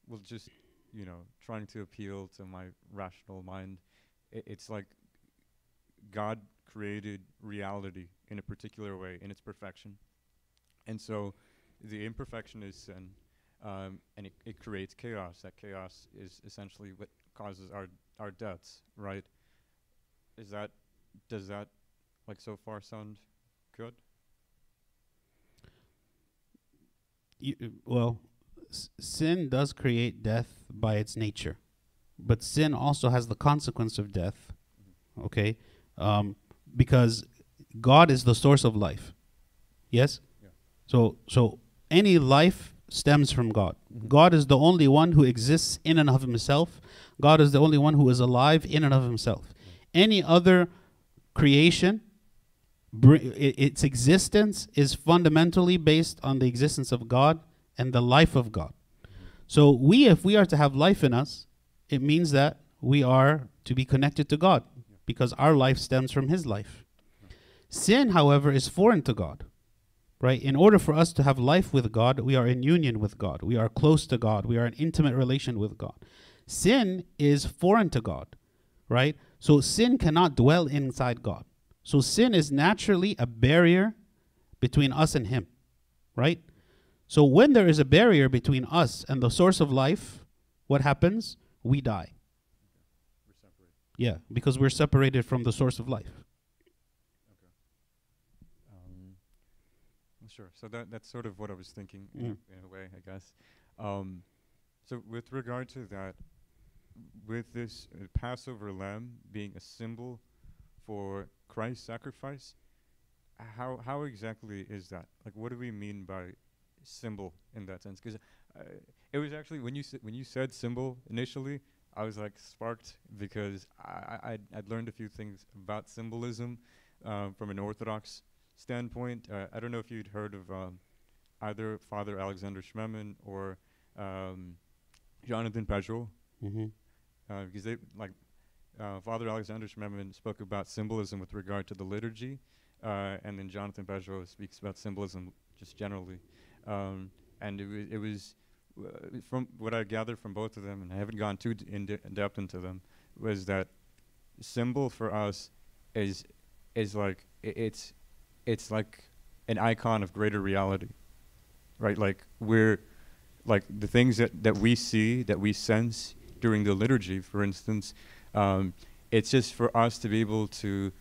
well, just you know, trying to appeal to my rational mind, it's like God created reality in a particular way in its perfection, and so the imperfection is sin, um, and it, it creates chaos. That chaos is essentially what causes our our deaths, right? Is that does that like so far sound good? Uh, well, s- sin does create death by its nature, but sin also has the consequence of death. Okay, um, because God is the source of life. Yes. Yeah. So so any life stems from God. God is the only one who exists in and of himself. God is the only one who is alive in and of himself. Any other creation, br- its existence is fundamentally based on the existence of God and the life of God. So we, if we are to have life in us, it means that we are to be connected to God because our life stems from His life. Sin, however, is foreign to God. Right? In order for us to have life with God, we are in union with God. We are close to God. We are in intimate relation with God. Sin is foreign to God. Right? So sin cannot dwell inside God. So sin is naturally a barrier between us and Him. Right? So when there is a barrier between us and the source of life, what happens? We die. We're separated. Yeah, because we're separated from the source of life. Um, sure. So that that's sort of what I was thinking in, Mm. a, in a way, I guess. Um, so with regard to that, with this uh, Passover lamb being a symbol for Christ's sacrifice, how how exactly is that? Like, what do we mean by symbol in that sense? Because uh, it was actually when you when you said symbol initially, I was like sparked because I, I I'd, I'd learned a few things about symbolism um, from an Orthodox standpoint. Uh, I don't know if you'd heard of um, either Father Alexander Schmemann or um, Jonathan Pageau, Mm-hmm. uh, because they like uh, Father Alexander Schmemann spoke about symbolism with regard to the liturgy, uh, and then Jonathan Pageau speaks about symbolism just generally. Um, and it, wa- it was uh, from what I gathered from both of them, and I haven't gone too in, de- in depth into them, was that symbol for us is is like it's it's like an icon of greater reality, right? Like we're like the things that, that we see, that we sense during the liturgy, for instance, um, it's just for us to be able to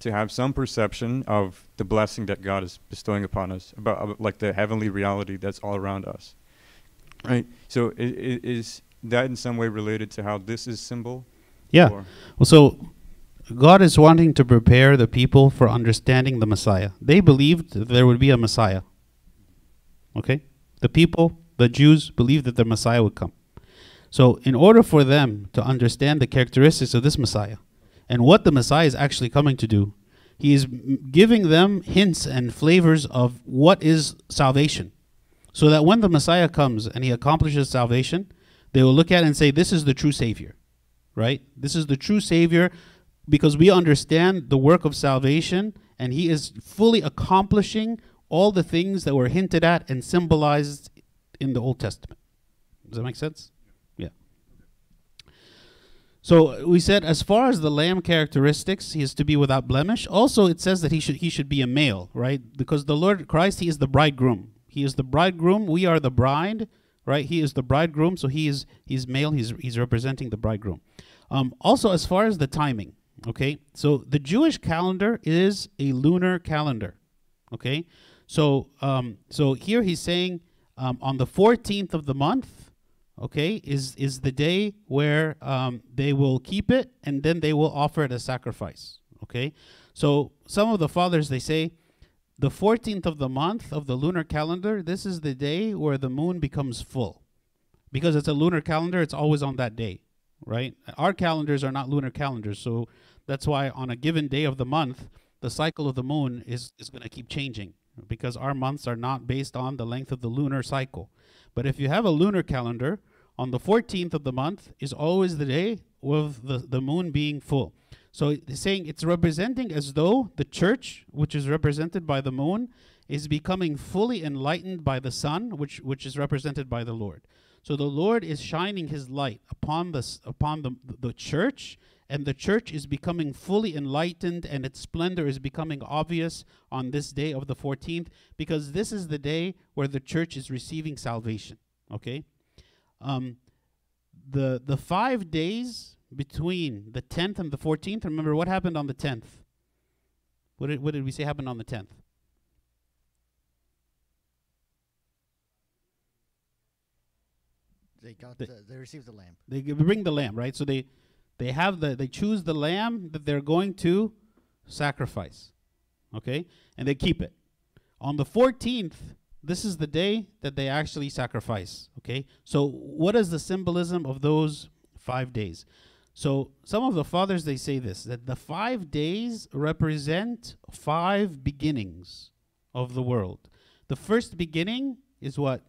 to have some perception of the blessing that God is bestowing upon us, about, about like the heavenly reality that's all around us, right? So i- i- is that in some way related to how this is symbol? Yeah. Or- Well, so God is wanting to prepare the people for understanding the Messiah. They believed that there would be a Messiah. Okay? The people, the Jews, believed that the Messiah would come. So, in order for them to understand the characteristics of this Messiah and what the Messiah is actually coming to do, he is giving them hints and flavors of what is salvation. So that when the Messiah comes and he accomplishes salvation, they will look at it and say, This is the true Savior right? This is the true Savior because we understand the work of salvation and He is fully accomplishing all the things that were hinted at and symbolized in the Old Testament. Does that make sense? So we said, as far as the lamb characteristics, he is to be without blemish. Also, it says that he should he should be a male, right? Because the Lord Christ, he is the bridegroom. He is the bridegroom. We are the bride, right? He is the bridegroom, so he is he's male. He's he's representing the bridegroom. Um, also, as far as the timing, okay, so the Jewish calendar is a lunar calendar, okay. So um, so here he's saying um, on the fourteenth of the month, okay, is is the day where um, they will keep it and then they will offer it as sacrifice, okay. So some of the fathers they say the 14th of the month of the lunar calendar, this is the day where the moon becomes full. Because it's a lunar calendar, it's always on that day, right? Our calendars are not lunar calendars, so that's why on a given day of the month, the cycle of the moon is, is going to keep changing because our months are not based on the length of the lunar cycle. But if you have a lunar calendar, on the 14th of the month is always the day with the, the moon being full. So it's saying it's representing as though the church, which is represented by the moon, is becoming fully enlightened by the sun, which which is represented by the Lord. So the Lord is shining His light upon the upon the the church, and the church is becoming fully enlightened, and its splendor is becoming obvious on this day of the 14th, because this is the day where the church is receiving salvation. Okay, um, the the five days between the 10th and the 14th. Remember what happened on the 10th? What did what did we say happened on the 10th? They got The- the, they received the lamb. They bring the lamb, right? So they they have the they choose the lamb that they're going to sacrifice. Okay? And they keep it. On the 14th, this is the day that they actually sacrifice. Okay, so what is the symbolism of those five days? So some of the fathers they say this that the five days represent five beginnings of the world. The first beginning is what?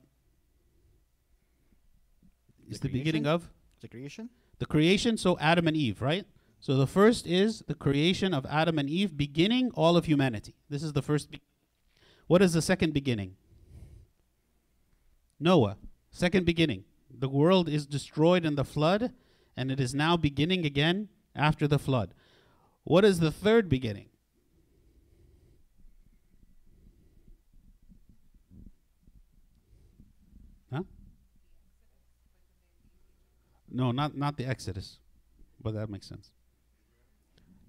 The Is the beginning of The creation? The creation, so Adam and Eve, right? So the first is the creation of Adam and Eve, beginning all of humanity. This is the first. Be- what is the second beginning? Noah. Second beginning. The world is destroyed in the flood, and it is now beginning again after the flood. What is the third beginning? No, not not the Exodus, but that makes sense.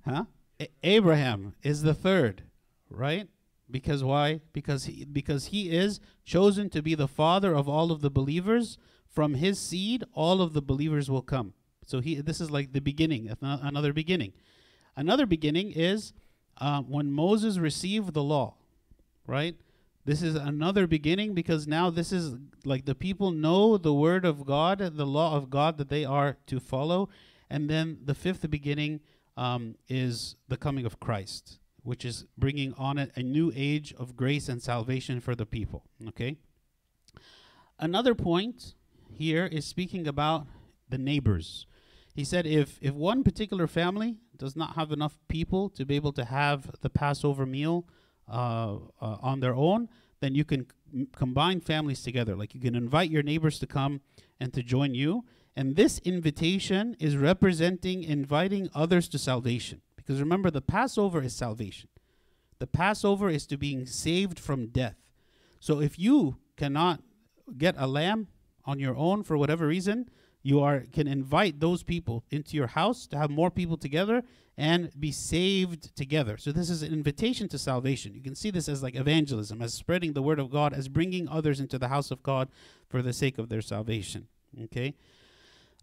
Huh? A- Abraham is the third, right? Because why? Because he because he is chosen to be the father of all of the believers. From his seed, all of the believers will come. So he this is like the beginning, another beginning. Another beginning is uh, when Moses received the law, right? This is another beginning because now this is like the people know the word of God, the law of God that they are to follow. And then the fifth beginning um, is the coming of Christ, which is bringing on it a new age of grace and salvation for the people. Okay? Another point here is speaking about the neighbors. He said if, if one particular family does not have enough people to be able to have the Passover meal uh, uh, on their own, then you can c- combine families together. Like you can invite your neighbors to come and to join you. And this invitation is representing inviting others to salvation. Because remember, the Passover is salvation. The Passover is to being saved from death. So if you cannot get a lamb on your own for whatever reason, you are can invite those people into your house to have more people together and be saved together. So this is an invitation to salvation. You can see this as like evangelism, as spreading the word of God, as bringing others into the house of God for the sake of their salvation. Okay.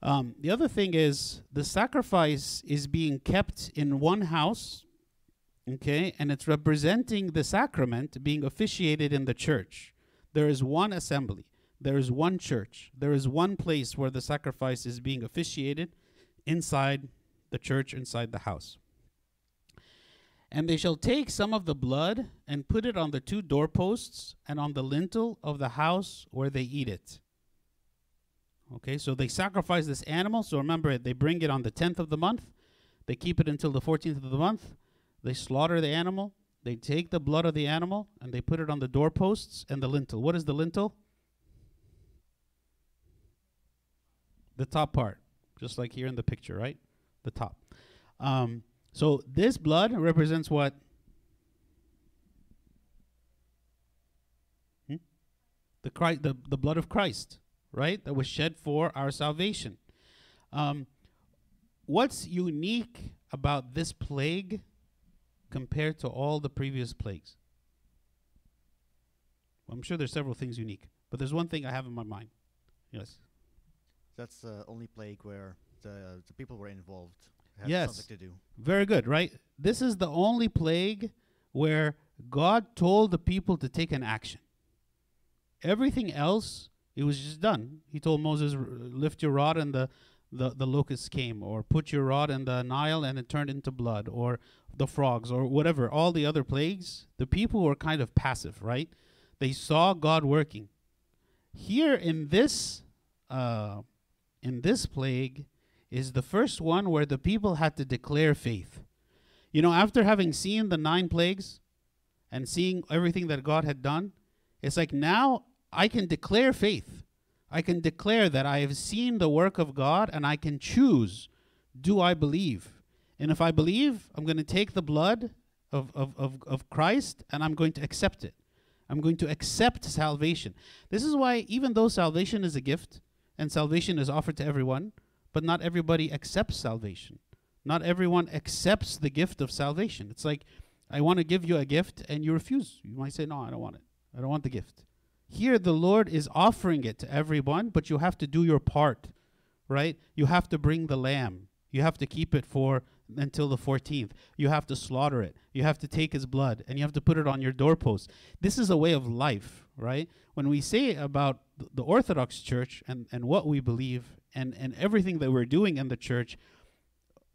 Um, the other thing is the sacrifice is being kept in one house, okay, and it's representing the sacrament being officiated in the church. There is one assembly, there is one church, there is one place where the sacrifice is being officiated inside the church, inside the house. And they shall take some of the blood and put it on the two doorposts and on the lintel of the house where they eat it. Okay, so they sacrifice this animal. So remember, they bring it on the 10th of the month. They keep it until the 14th of the month. They slaughter the animal. They take the blood of the animal and they put it on the doorposts and the lintel. What is the lintel? The top part, just like here in the picture, right? The top. Um, so this blood represents what? Hmm? The, Christ, the, the blood of Christ right? That was shed for our salvation. Um, what's unique about this plague compared to all the previous plagues? Well, I'm sure there's several things unique, but there's one thing I have in my mind. Yes. That's the only plague where the, the people were involved. Had Yes. something to do. Very good, right? This is the only plague where God told the people to take an action. Everything else, it was just done. He told Moses, "R- "Lift your rod," and the, the the locusts came, or put your rod in the Nile, and it turned into blood, or the frogs, or whatever. All the other plagues, the people were kind of passive, right? They saw God working. Here in this, uh, in this plague, is the first one where the people had to declare faith. You know, after having seen the nine plagues and seeing everything that God had done, it's like now I can declare faith. I can declare that I have seen the work of God and I can choose do I believe? And if I believe, I'm going to take the blood of, of, of, of Christ and I'm going to accept it. I'm going to accept salvation. This is why, even though salvation is a gift and salvation is offered to everyone, but not everybody accepts salvation. Not everyone accepts the gift of salvation. It's like, I want to give you a gift and you refuse. You might say, No, I don't want it. I don't want the gift. Here, the Lord is offering it to everyone, but you have to do your part, right? You have to bring the lamb. You have to keep it for until the 14th. You have to slaughter it. You have to take his blood and you have to put it on your doorpost. This is a way of life, right? When we say about the Orthodox Church and, and what we believe and, and everything that we're doing in the church,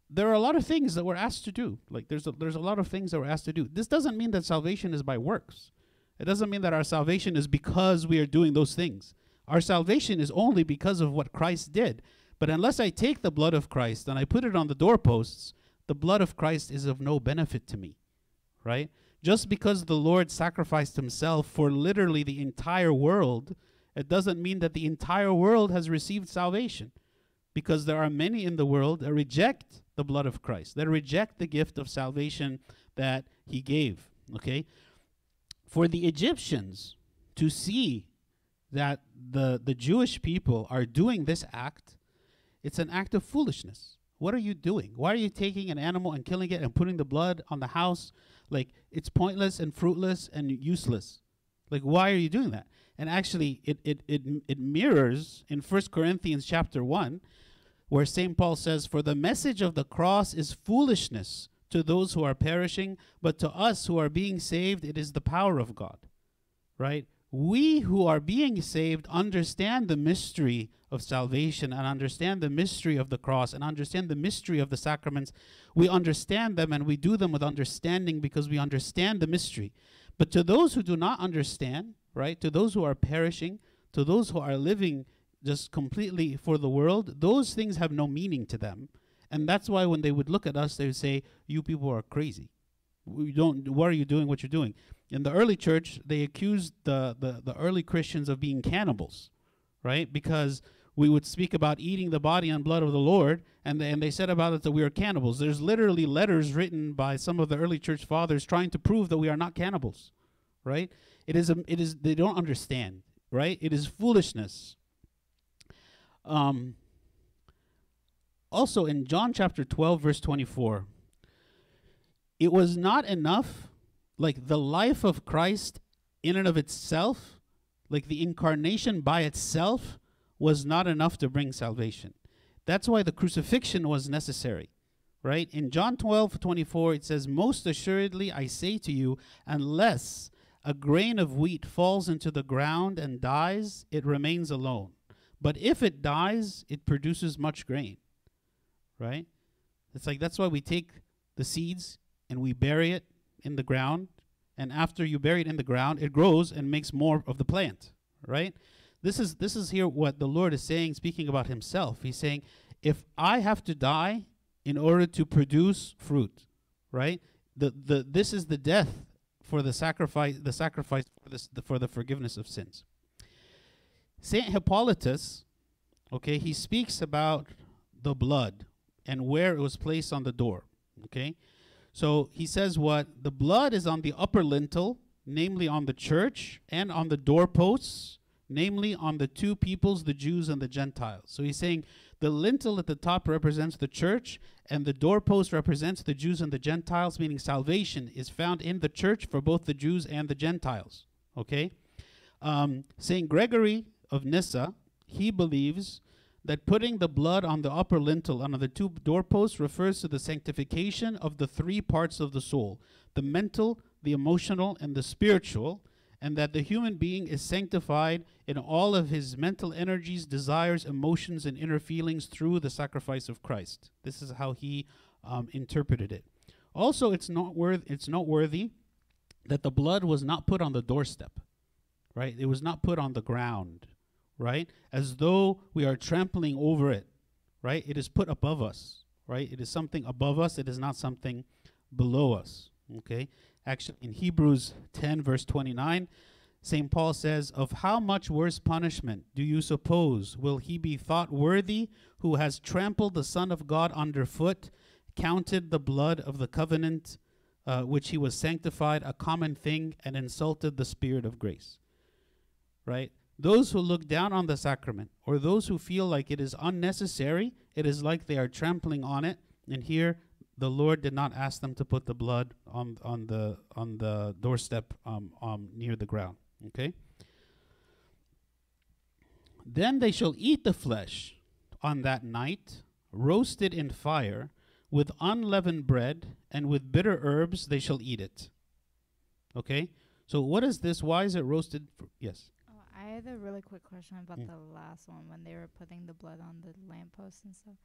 there are a lot of things that we're asked to do. Like there's a, there's a lot of things that we're asked to do. This doesn't mean that salvation is by works. It doesn't mean that our salvation is because we are doing those things. Our salvation is only because of what Christ did. But unless I take the blood of Christ and I put it on the doorposts, the blood of Christ is of no benefit to me, right? Just because the Lord sacrificed himself for literally the entire world, it doesn't mean that the entire world has received salvation. Because there are many in the world that reject the blood of Christ, that reject the gift of salvation that he gave, okay? For the Egyptians to see that the, the Jewish people are doing this act, it's an act of foolishness. What are you doing? Why are you taking an animal and killing it and putting the blood on the house? Like, it's pointless and fruitless and useless. Like, why are you doing that? And actually, it, it, it, it mirrors in 1 Corinthians chapter 1, where St. Paul says, For the message of the cross is foolishness to those who are perishing, but to us who are being saved, it is the power of God. Right? We who are being saved understand the mystery of salvation and understand the mystery of the cross and understand the mystery of the sacraments. We understand them and we do them with understanding because we understand the mystery. But to those who do not understand, right, to those who are perishing, to those who are living just completely for the world, those things have no meaning to them. And that's why when they would look at us, they would say, You people are crazy. We don't, what are you doing what you're doing? In the early church, they accused the, the, the early Christians of being cannibals, right? Because we would speak about eating the body and blood of the Lord, and they, and they said about it that we are cannibals. There's literally letters written by some of the early church fathers trying to prove that we are not cannibals, right? It is a, it is they don't understand, right? It is foolishness. Um. Also, in John chapter 12, verse 24, it was not enough like the life of Christ in and of itself, like the incarnation by itself, was not enough to bring salvation. That's why the crucifixion was necessary. Right? In John 12, 24, it says, Most assuredly I say to you, unless a grain of wheat falls into the ground and dies, it remains alone. But if it dies, it produces much grain. Right? It's like that's why we take the seeds and we bury it in the ground, and after you bury it in the ground, it grows and makes more of the plant, right? This is this is here what the Lord is saying, speaking about Himself. He's saying, if I have to die in order to produce fruit, right? The the this is the death for the sacrifice, the sacrifice for this the, for the forgiveness of sins. Saint Hippolytus, okay, he speaks about the blood and where it was placed on the door. Okay, so he says what? The blood is on the upper lintel, namely on the church, and on the doorposts, namely on the two peoples, the Jews and the Gentiles. So he's saying the lintel at the top represents the church, and the doorpost represents the Jews and the Gentiles, meaning salvation is found in the church for both the Jews and the Gentiles. Okay? Um, St. Gregory of Nyssa, he believes that putting the blood on the upper lintel on the two doorposts refers to the sanctification of the three parts of the soul the mental, the emotional, and the spiritual, and that the human being is sanctified in all of his mental energies, desires, emotions, and inner feelings through the sacrifice of Christ. This is how he um, interpreted it. Also, it's noteworthy, it's noteworthy that the blood was not put on the doorstep, right? It was not put on the ground right? As though we are trampling over it, right? It is put above us, right? It is something above us, it is not something below us, okay? Actually, in Hebrews 10, verse 29, St. Paul says, Of how much worse punishment do you suppose will he be thought worthy who has trampled the Son of God underfoot, counted the blood of the covenant uh, which he was sanctified a common thing, and insulted the Spirit of grace? Right? Those who look down on the sacrament, or those who feel like it is unnecessary, it is like they are trampling on it. And here, the Lord did not ask them to put the blood on on the on the doorstep um, um, near the ground. Okay. Then they shall eat the flesh on that night, roasted in fire, with unleavened bread, and with bitter herbs they shall eat it. Okay? So what is this? Why is it roasted? Yes. I had a really quick question about Mm. the last one when they were putting the blood on the lamppost and stuff.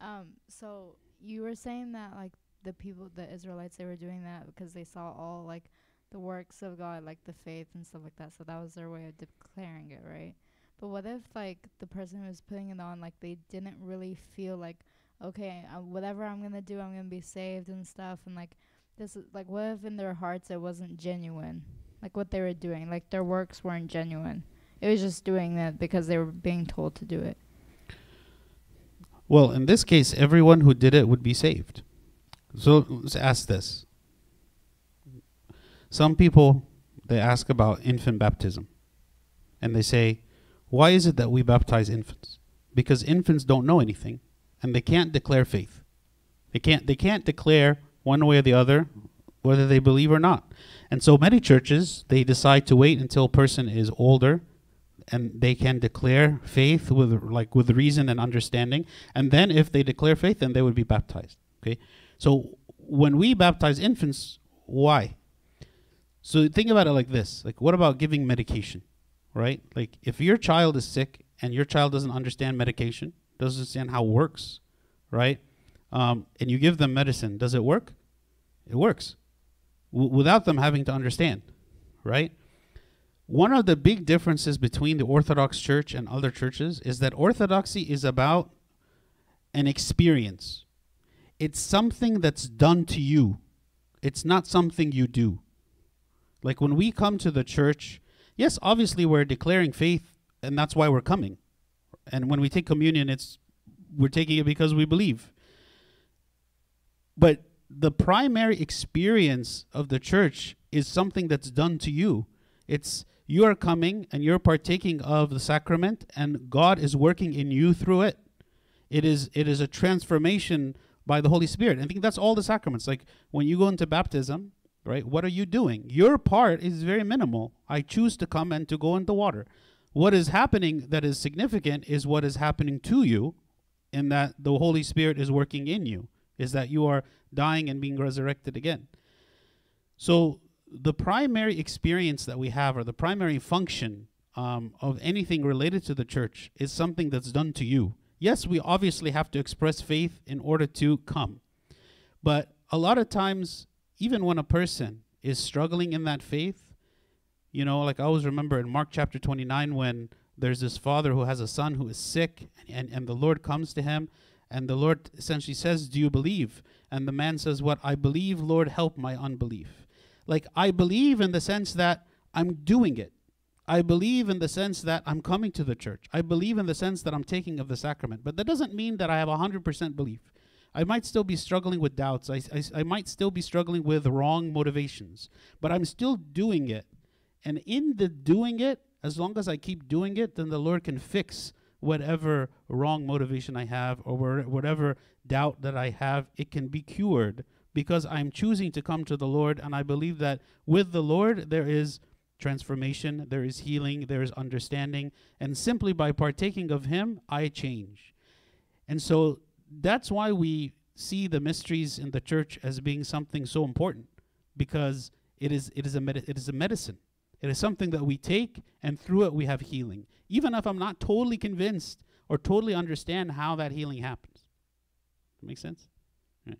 Um, so you were saying that like the people, the Israelites, they were doing that because they saw all like the works of God, like the faith and stuff like that. So that was their way of declaring it, right? But what if like the person who was putting it on, like they didn't really feel like, okay, uh, whatever I'm gonna do, I'm gonna be saved and stuff, and like this is like what if in their hearts it wasn't genuine, like what they were doing, like their works weren't genuine. It was just doing that because they were being told to do it. Well, in this case, everyone who did it would be saved. So let's ask this. Some people they ask about infant baptism. And they say, "Why is it that we baptize infants?" Because infants don't know anything and they can't declare faith. They can't they can't declare one way or the other whether they believe or not. And so many churches they decide to wait until a person is older and they can declare faith with like with reason and understanding. And then if they declare faith then they would be baptized okay? So when we baptize infants why? So think about it like this. Like what about giving medication right? Like if your child is sick and your child doesn't understand medication doesn't understand how it works right? Um, and you give them medicine does it work? It works. W- without them having to understand right one of the big differences between the Orthodox Church and other churches is that Orthodoxy is about an experience. It's something that's done to you. It's not something you do. Like when we come to the church, yes, obviously we're declaring faith and that's why we're coming. And when we take communion, it's we're taking it because we believe. But the primary experience of the church is something that's done to you. It's you are coming and you're partaking of the sacrament and God is working in you through it. It is it is a transformation by the Holy Spirit. I think that's all the sacraments. Like when you go into baptism, right? What are you doing? Your part is very minimal. I choose to come and to go into water. What is happening that is significant is what is happening to you in that the Holy Spirit is working in you. Is that you are dying and being resurrected again. So the primary experience that we have, or the primary function um, of anything related to the church, is something that's done to you. Yes, we obviously have to express faith in order to come. But a lot of times, even when a person is struggling in that faith, you know, like I always remember in Mark chapter 29 when there's this father who has a son who is sick, and, and the Lord comes to him, and the Lord essentially says, Do you believe? And the man says, What? I believe, Lord, help my unbelief. Like, I believe in the sense that I'm doing it. I believe in the sense that I'm coming to the church. I believe in the sense that I'm taking of the sacrament. But that doesn't mean that I have 100% belief. I might still be struggling with doubts. I, I, I might still be struggling with wrong motivations. But I'm still doing it. And in the doing it, as long as I keep doing it, then the Lord can fix whatever wrong motivation I have or whatever doubt that I have. It can be cured because I'm choosing to come to the Lord. And I believe that with the Lord, there is transformation, there is healing, there is understanding. And simply by partaking of Him, I change. And so that's why we see the mysteries in the church as being something so important because it is, it is, a, medi- it is a medicine. It is something that we take, and through it we have healing. Even if I'm not totally convinced or totally understand how that healing happens. Make sense? Right.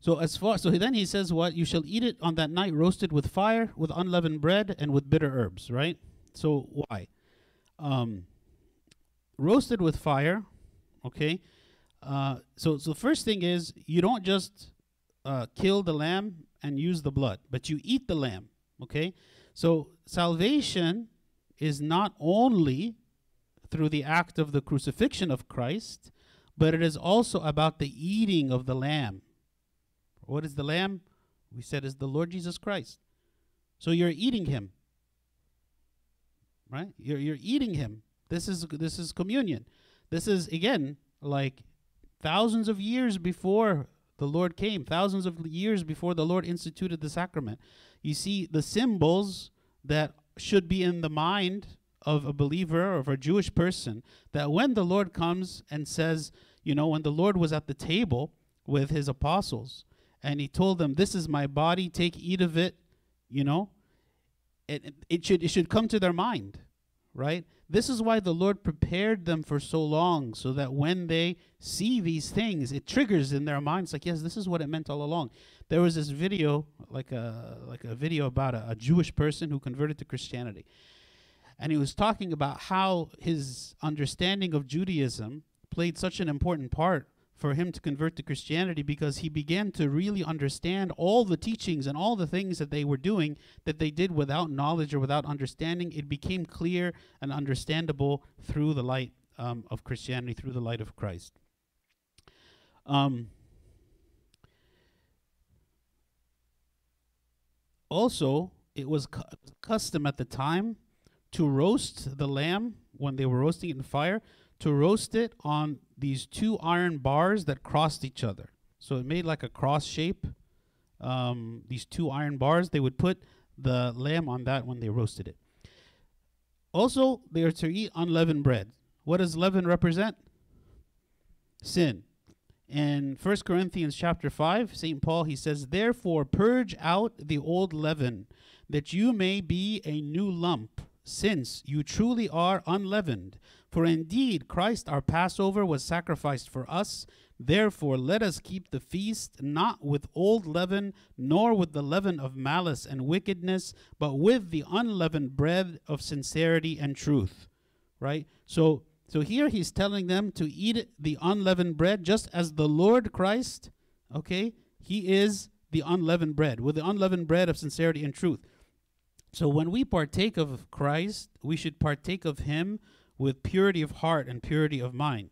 So as far so then he says what you shall eat it on that night roasted with fire with unleavened bread and with bitter herbs, right? So why? Um roasted with fire, okay? Uh so so the first thing is you don't just uh, kill the lamb and use the blood, but you eat the lamb. Okay? So salvation is not only through the act of the crucifixion of Christ, but it is also about the eating of the lamb. What is the lamb? We said is the Lord Jesus Christ. So you're eating him. Right? You're you're eating him. This is this is communion. This is again like thousands of years before the Lord came, thousands of years before the Lord instituted the sacrament. You see, the symbols that should be in the mind of a believer or of a Jewish person, that when the Lord comes and says, you know, when the Lord was at the table with his apostles and he told them, This is my body, take, eat of it, you know, it, it- should it should come to their mind, right? This is why the Lord prepared them for so long, so that when they see these things, it triggers in their minds like, yes, this is what it meant all along. There was this video, like a like a video about a, a Jewish person who converted to Christianity, and he was talking about how his understanding of Judaism played such an important part for him to convert to Christianity because he began to really understand all the teachings and all the things that they were doing that they did without knowledge or without understanding. It became clear and understandable through the light um, of Christianity, through the light of Christ. Um, also, it was cu- custom at the time to roast the lamb when they were roasting it in fire, to roast it on these two iron bars that crossed each other. So it made like a cross shape. Um, these two iron bars, they would put the lamb on that when they roasted it. Also, they are to eat unleavened bread. What does leaven represent? Sin. In 1 Corinthians chapter 5, St. Paul he says, "Therefore purge out the old leaven, that you may be a new lump, since you truly are unleavened. For indeed Christ our Passover was sacrificed for us. Therefore let us keep the feast not with old leaven, nor with the leaven of malice and wickedness, but with the unleavened bread of sincerity and truth." Right? So so here he's telling them to eat the unleavened bread just as the Lord Christ, okay? He is the unleavened bread, with the unleavened bread of sincerity and truth. So when we partake of Christ, we should partake of him with purity of heart and purity of mind.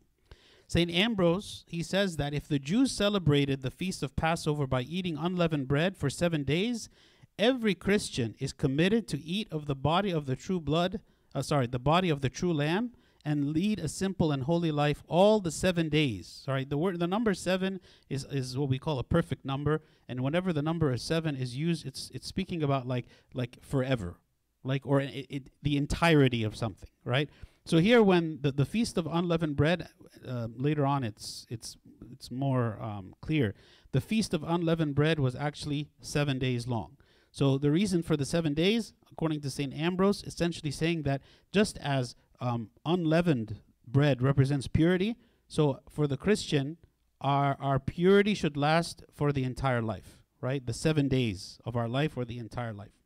St. Ambrose, he says that if the Jews celebrated the feast of Passover by eating unleavened bread for seven days, every Christian is committed to eat of the body of the true blood, uh, sorry, the body of the true lamb, and lead a simple and holy life all the seven days. Sorry, the word, the number seven is is what we call a perfect number, and whenever the number of seven is used, it's it's speaking about like like forever, like or it, it, the entirety of something, right? So here, when the, the feast of unleavened bread, uh, later on, it's it's it's more um, clear. The feast of unleavened bread was actually seven days long. So the reason for the seven days, according to Saint Ambrose, essentially saying that just as um, unleavened bread represents purity, so for the Christian, our our purity should last for the entire life, right? The seven days of our life or the entire life.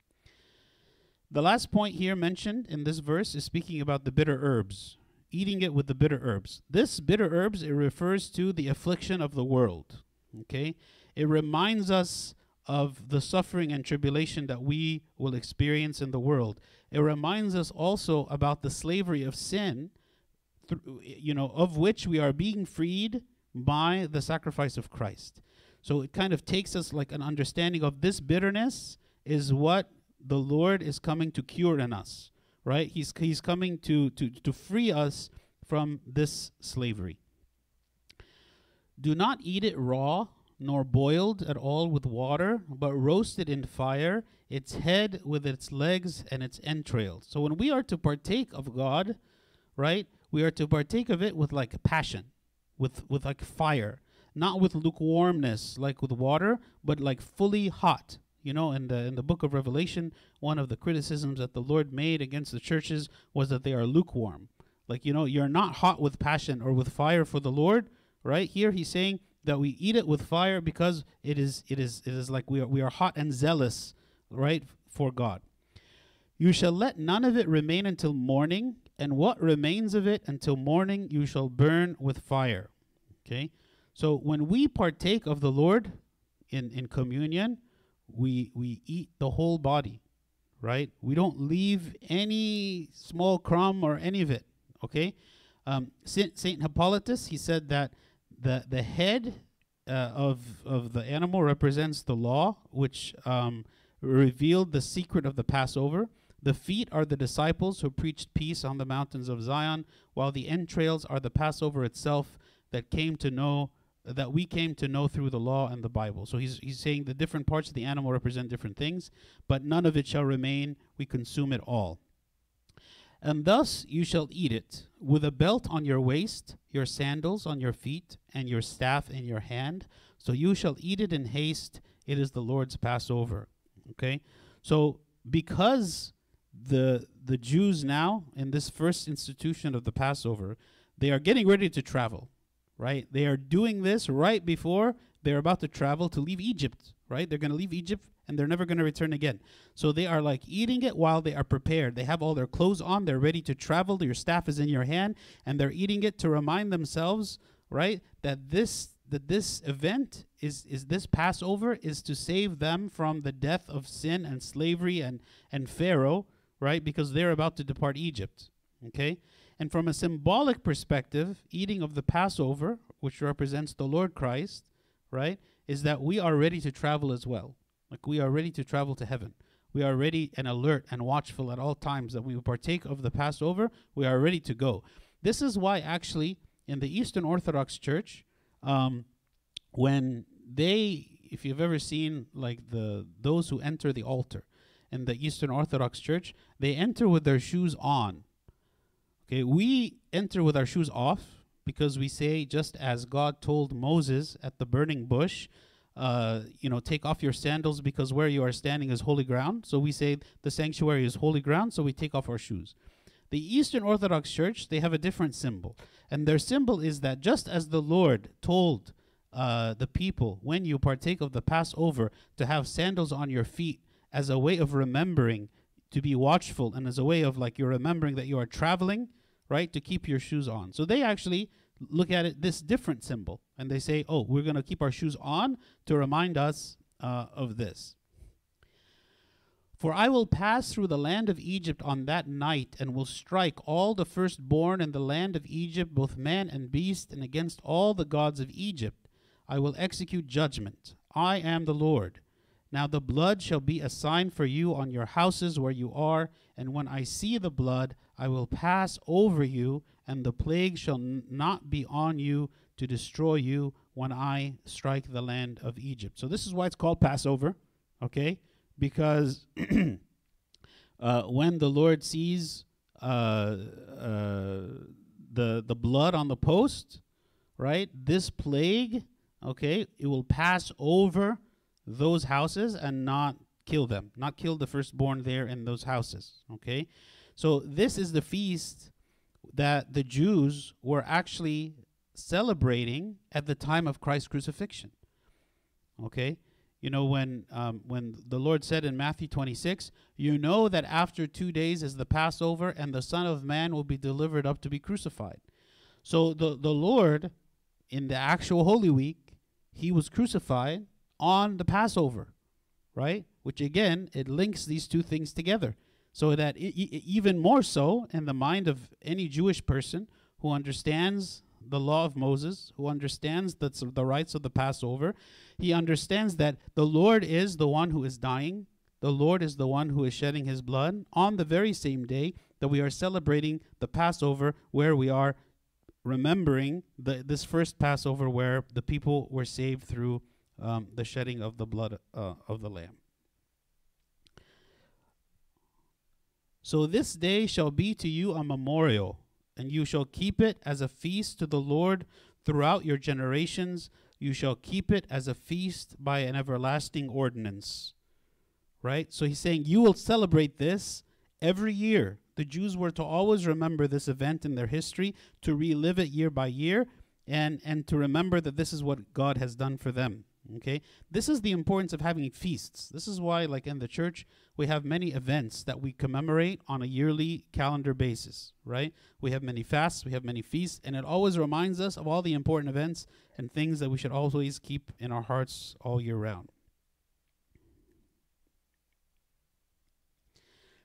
The last point here mentioned in this verse is speaking about the bitter herbs, eating it with the bitter herbs. This bitter herbs, it refers to the affliction of the world. Okay? It reminds us of the suffering and tribulation that we will experience in the world. It reminds us also about the slavery of sin, you know, of which we are being freed by the sacrifice of Christ. So it kind of takes us like an understanding of this bitterness is what the Lord is coming to cure in us, right? He's he's coming to to to free us from this slavery. Do not eat it raw, nor boiled at all with water, but roast it in fire, its head with its legs and its entrails. So when we are to partake of God, right, we are to partake of it with like passion, with with like fire, not with lukewarmness like with water, but like fully hot. You know, in the in the book of Revelation, one of the criticisms that the Lord made against the churches was that they are lukewarm. Like, you know, you're not hot with passion or with fire for the Lord, right? Here he's saying that we eat it with fire because it is it is it is like we are we are hot and zealous, right, for God. You shall let none of it remain until morning, and what remains of it until morning you shall burn with fire. Okay? So when we partake of the Lord in, in communion, we we eat the whole body, right? We don't leave any small crumb or any of it. Okay, um, Saint, Saint Hippolytus he said that the the head uh, of of the animal represents the law, which um, revealed the secret of the Passover. The feet are the disciples who preached peace on the mountains of Zion, while the entrails are the Passover itself that came to know that we came to know through the law and the Bible. So he's he's saying the different parts of the animal represent different things, but none of it shall remain. We consume it all. And thus you shall eat it with a belt on your waist, your sandals on your feet, and your staff in your hand. So you shall eat it in haste. It is the Lord's Passover. Okay? So because the the Jews now in this first institution of the Passover, they are getting ready to travel, right? They are doing this right before they're about to travel to leave Egypt, right? They're going to leave Egypt and they're never going to return again. So they are like eating it while they are prepared. They have all their clothes on, they're ready to travel. Your staff is in your hand and they're eating it to remind themselves, right, that this that this event is is this Passover is to save them from the death of sin and slavery and and Pharaoh, right? Because they're about to depart Egypt. Okay? And from a symbolic perspective, eating of the Passover, which represents the Lord Christ, right, is that we are ready to travel as well. Like we are ready to travel to heaven. We are ready and alert and watchful at all times that we partake of the Passover. We are ready to go. This is why, actually, in the Eastern Orthodox Church, um, when they, if you've ever seen like the those who enter the altar in the Eastern Orthodox Church, they enter with their shoes on. Okay, we enter with our shoes off because we say, just as God told Moses at the burning bush, uh, you know, take off your sandals because where you are standing is holy ground. So we say the sanctuary is holy ground, so we take off our shoes. The Eastern Orthodox Church, they have a different symbol. And their symbol is that just as the Lord told uh, the people when you partake of the Passover to have sandals on your feet as a way of remembering to be watchful and as a way of like you're remembering that you are traveling, right, to keep your shoes on. So they actually look at it this different symbol and they say, oh, we're going to keep our shoes on to remind us uh, of this. For I will pass through the land of Egypt on that night, and will strike all the firstborn in the land of Egypt, both man and beast, and against all the gods of Egypt I will execute judgment. I am the Lord. Now the blood shall be a sign for you on your houses where you are, and when I see the blood, I will pass over you, and the plague shall n- not be on you to destroy you when I strike the land of Egypt. So this is why it's called Passover, okay? Because uh, when the Lord sees uh, uh, the the blood on the post, right? This plague, okay, it will pass over those houses and not kill them, not kill the firstborn there in those houses. Okay, so this is the feast that the Jews were actually celebrating at the time of Christ's crucifixion. Okay, you know when um, when the Lord said in Matthew 26, "You know that after two days is the Passover, and the Son of Man will be delivered up to be crucified." So the the Lord, in the actual Holy Week, he was crucified on the Passover, right? Which again, it links these two things together. So that I- I- even more so in the mind of any Jewish person who understands the law of Moses, who understands the, the rites of the Passover, he understands that the Lord is the one who is dying. The Lord is the one who is shedding his blood on the very same day that we are celebrating the Passover, where we are remembering the, this first Passover where the people were saved through um, the shedding of the blood uh, of the Lamb. So this day shall be to you a memorial, and you shall keep it as a feast to the Lord throughout your generations. You shall keep it as a feast by an everlasting ordinance. Right? So he's saying you will celebrate this every year. The Jews were to always remember this event in their history, to relive it year by year, and, and to remember that this is what God has done for them. Okay? This is the importance of having feasts. This is why, like in the church, we have many events that we commemorate on a yearly calendar basis, right? We have many fasts, we have many feasts, and it always reminds us of all the important events and things that we should always keep in our hearts all year round.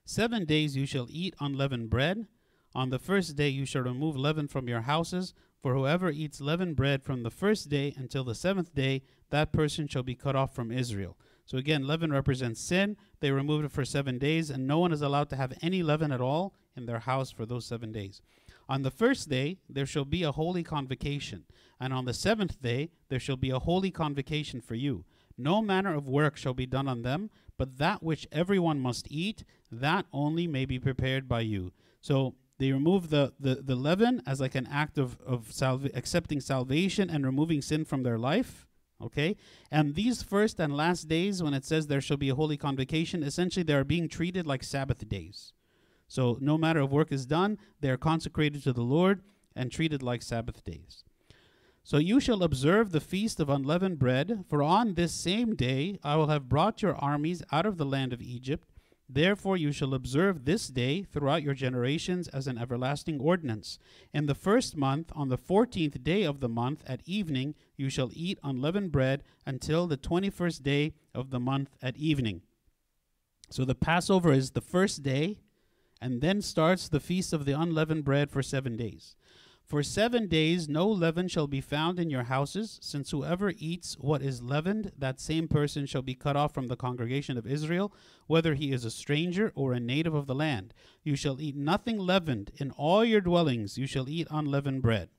Seven days you shall eat unleavened bread. On the first day you shall remove leaven from your houses, for whoever eats leavened bread from the first day until the seventh day, that person shall be cut off from Israel. So again, leaven represents sin. They removed it for seven days, and no one is allowed to have any leaven at all in their house for those seven days. On the first day, there shall be a holy convocation, and on the seventh day, there shall be a holy convocation for you. No manner of work shall be done on them, but that which everyone must eat, that only may be prepared by you. So they remove the, the, the leaven as like an act of, of salva- accepting salvation and removing sin from their life, Okay? And these first and last days, when it says there shall be a holy convocation, essentially they are being treated like Sabbath days. So no matter if work is done, they are consecrated to the Lord and treated like Sabbath days. So you shall observe the feast of unleavened bread, for on this same day I will have brought your armies out of the land of Egypt. Therefore you shall observe this day throughout your generations as an everlasting ordinance. In the first month, on the fourteenth day of the month, at evening, you shall eat unleavened bread until the twenty first day of the month at evening. So the Passover is the first day, and then starts the feast of the unleavened bread for seven days. For seven days no leaven shall be found in your houses, since whoever eats what is leavened, that same person shall be cut off from the congregation of Israel, whether he is a stranger or a native of the land. You shall eat nothing leavened. In all your dwellings you shall eat unleavened bread.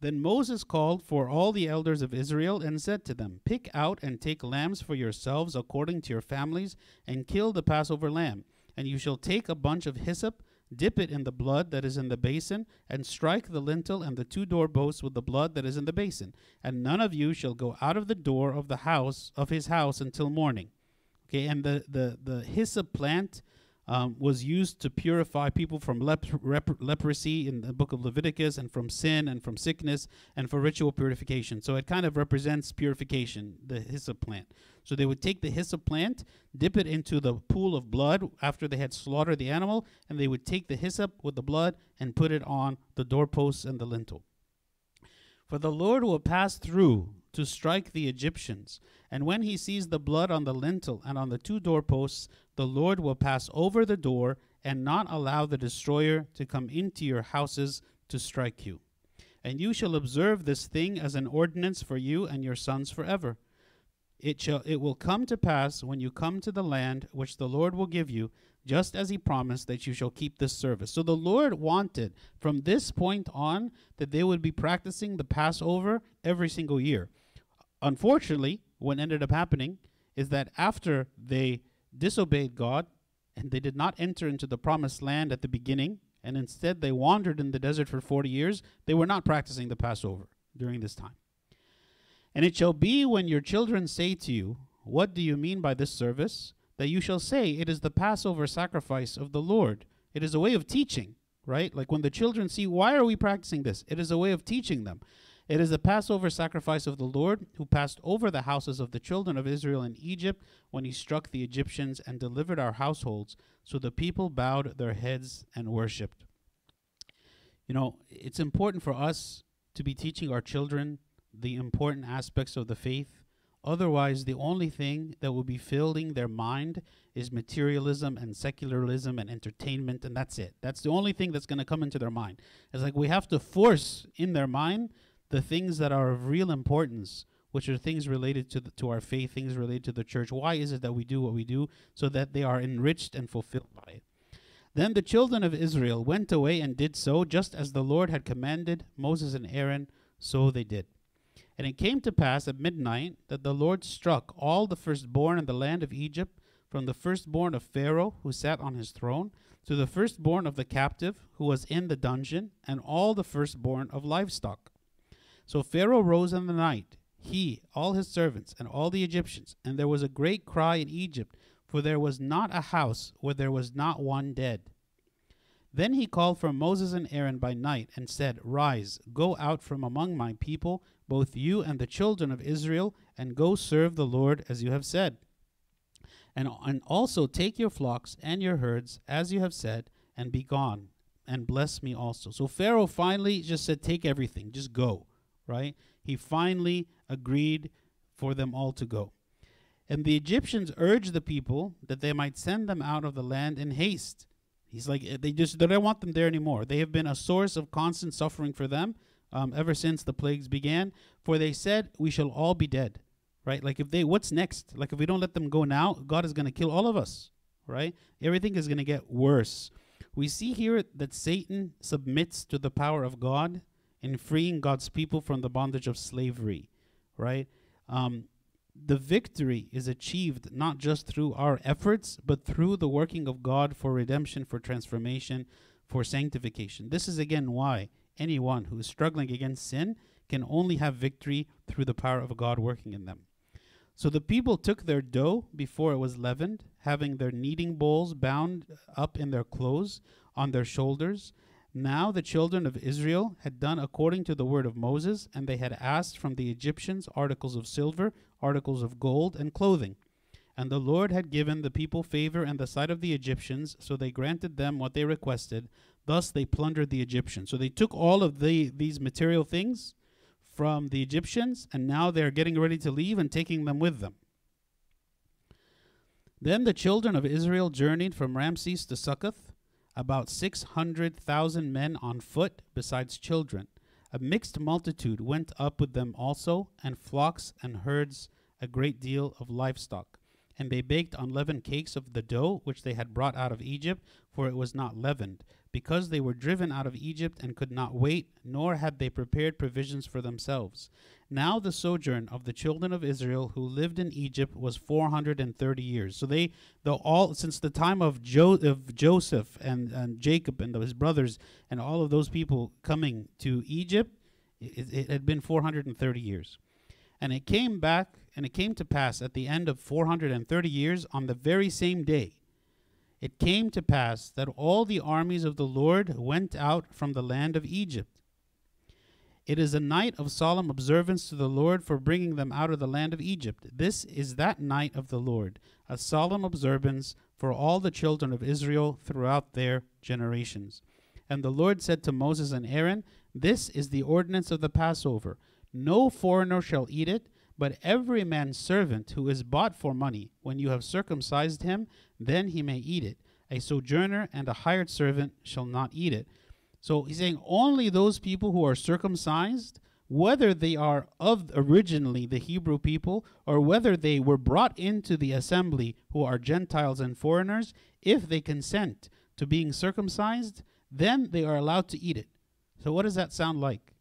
Then Moses called for all the elders of Israel and said to them, Pick out and take lambs for yourselves according to your families, and kill the Passover lamb. And you shall take a bunch of hyssop dip it in the blood that is in the basin, and strike the lintel and the two doorposts with the blood that is in the basin. And none of you shall go out of the door of the house of his house until morning. Okay, and the the the hyssop plant um, was used to purify people from lep- rep- leprosy in the book of Leviticus, and from sin, and from sickness, and for ritual purification. So it kind of represents purification, the hyssop plant. So they would take the hyssop plant, dip it into the pool of blood after they had slaughtered the animal, and they would take the hyssop with the blood and put it on the doorposts and the lintel. For the Lord will pass through to strike the Egyptians. And when he sees the blood on the lintel and on the two doorposts, the Lord will pass over the door and not allow the destroyer to come into your houses to strike you. And you shall observe this thing as an ordinance for you and your sons forever. It shall it will come to pass when you come to the land which the Lord will give you, just as he promised that you shall keep this service. So the Lord wanted from this point on that they would be practicing the Passover every single year. Unfortunately, what ended up happening is that after they disobeyed God and they did not enter into the promised land at the beginning, and instead they wandered in the desert for 40 years, they were not practicing the Passover during this time. And it shall be when your children say to you, What do you mean by this service? That you shall say, It is the Passover sacrifice of the Lord. It is a way of teaching, right? Like when the children see, Why are we practicing this? It is a way of teaching them. It is the Passover sacrifice of the Lord, who passed over the houses of the children of Israel in Egypt when he struck the Egyptians and delivered our households. So the people bowed their heads and worshipped. You know, it's important for us to be teaching our children the important aspects of the faith. Otherwise, the only thing that will be filling their mind is materialism and secularism and entertainment, and that's it. That's the only thing that's going to come into their mind. It's like we have to force in their mind the things that are of real importance, which are things related to the, to our faith, things related to the church. Why is it that we do what we do? So that they are enriched and fulfilled by it. Then the children of Israel went away and did so, just as the Lord had commanded Moses and Aaron, so they did. And it came to pass at midnight that the Lord struck all the firstborn in the land of Egypt, from the firstborn of Pharaoh, who sat on his throne, to the firstborn of the captive, who was in the dungeon, and all the firstborn of livestock. So Pharaoh rose in the night, he, all his servants, and all the Egyptians, and there was a great cry in Egypt, for there was not a house where there was not one dead. Then he called for Moses and Aaron by night, and said, Rise, go out from among my people both you and the children of Israel, and go serve the Lord as you have said. And, and also take your flocks and your herds as you have said, and be gone, and bless me also. So Pharaoh finally just said, Take everything, just go, right? He finally agreed for them all to go. And the Egyptians urged the people that they might send them out of the land in haste. He's like, eh, they just they don't want them there anymore. They have been a source of constant suffering for them um, ever since the plagues began. For they said, We shall all be dead. Right? Like, if they, what's next? Like, if we don't let them go now, God is going to kill all of us. Right? Everything is going to get worse. We see here that Satan submits to the power of God in freeing God's people from the bondage of slavery. Right? Um, the victory is achieved not just through our efforts, but through the working of God for redemption, for transformation, for sanctification. This is again why anyone who is struggling against sin can only have victory through the power of God working in them. So the people took their dough before it was leavened, having their kneading bowls bound up in their clothes on their shoulders. Now the children of Israel had done according to the word of Moses, and they had asked from the Egyptians articles of silver, articles of gold, and clothing. And the Lord had given the people favor in the sight of the Egyptians, so they granted them what they requested. Thus they plundered the Egyptians. So they took all of the these material things from the Egyptians, and now they're getting ready to leave and taking them with them. Then the children of Israel journeyed from Ramses to Succoth, about six hundred thousand men on foot, besides children. A mixed multitude went up with them also, and flocks and herds, a great deal of livestock. And they baked unleavened cakes of the dough which they had brought out of Egypt, for it was not leavened, because they were driven out of Egypt and could not wait, nor had they prepared provisions for themselves. Now the sojourn of the children of Israel who lived in Egypt was four hundred and thirty years. So they, the all since the time of, jo- of Joseph and, and Jacob and his brothers and all of those people coming to Egypt, it, it had been four hundred and thirty years. And it came back, and it came to pass at the end of four hundred and thirty years, on the very same day, it came to pass that all the armies of the Lord went out from the land of Egypt. It is a night of solemn observance to the Lord for bringing them out of the land of Egypt. This is that night of the Lord, a solemn observance for all the children of Israel throughout their generations. And the Lord said to Moses and Aaron, This is the ordinance of the Passover. No foreigner shall eat it, but every man's servant who is bought for money, when you have circumcised him, then he may eat it. A sojourner and a hired servant shall not eat it. So he's saying only those people who are circumcised, whether they are of originally the Hebrew people or whether they were brought into the assembly who are Gentiles and foreigners, if they consent to being circumcised, then they are allowed to eat it. So what does that sound like?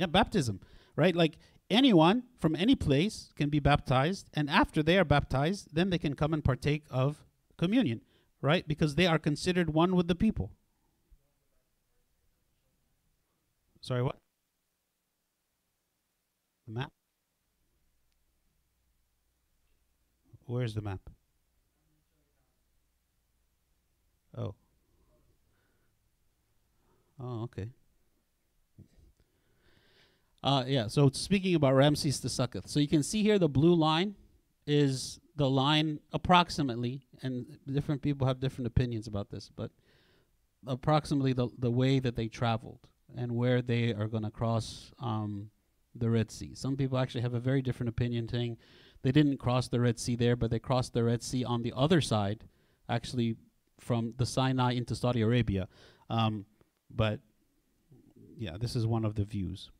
Yeah, baptism, right? Like anyone from any place can be baptized, and after they are baptized, then they can come and partake of communion, right? Because they are considered one with the people. Sorry, what? The map? Where's the map? Oh. Oh, okay. Uh, yeah, so speaking about Ramses the Succoth. So you can see here the blue line is the line approximately, and different people have different opinions about this, but approximately the, the way that they traveled and where they are going to cross um, the Red Sea. Some people actually have a very different opinion, saying they didn't cross the Red Sea there, but they crossed the Red Sea on the other side, actually from the Sinai into Saudi Arabia. Um, but yeah, this is one of the views.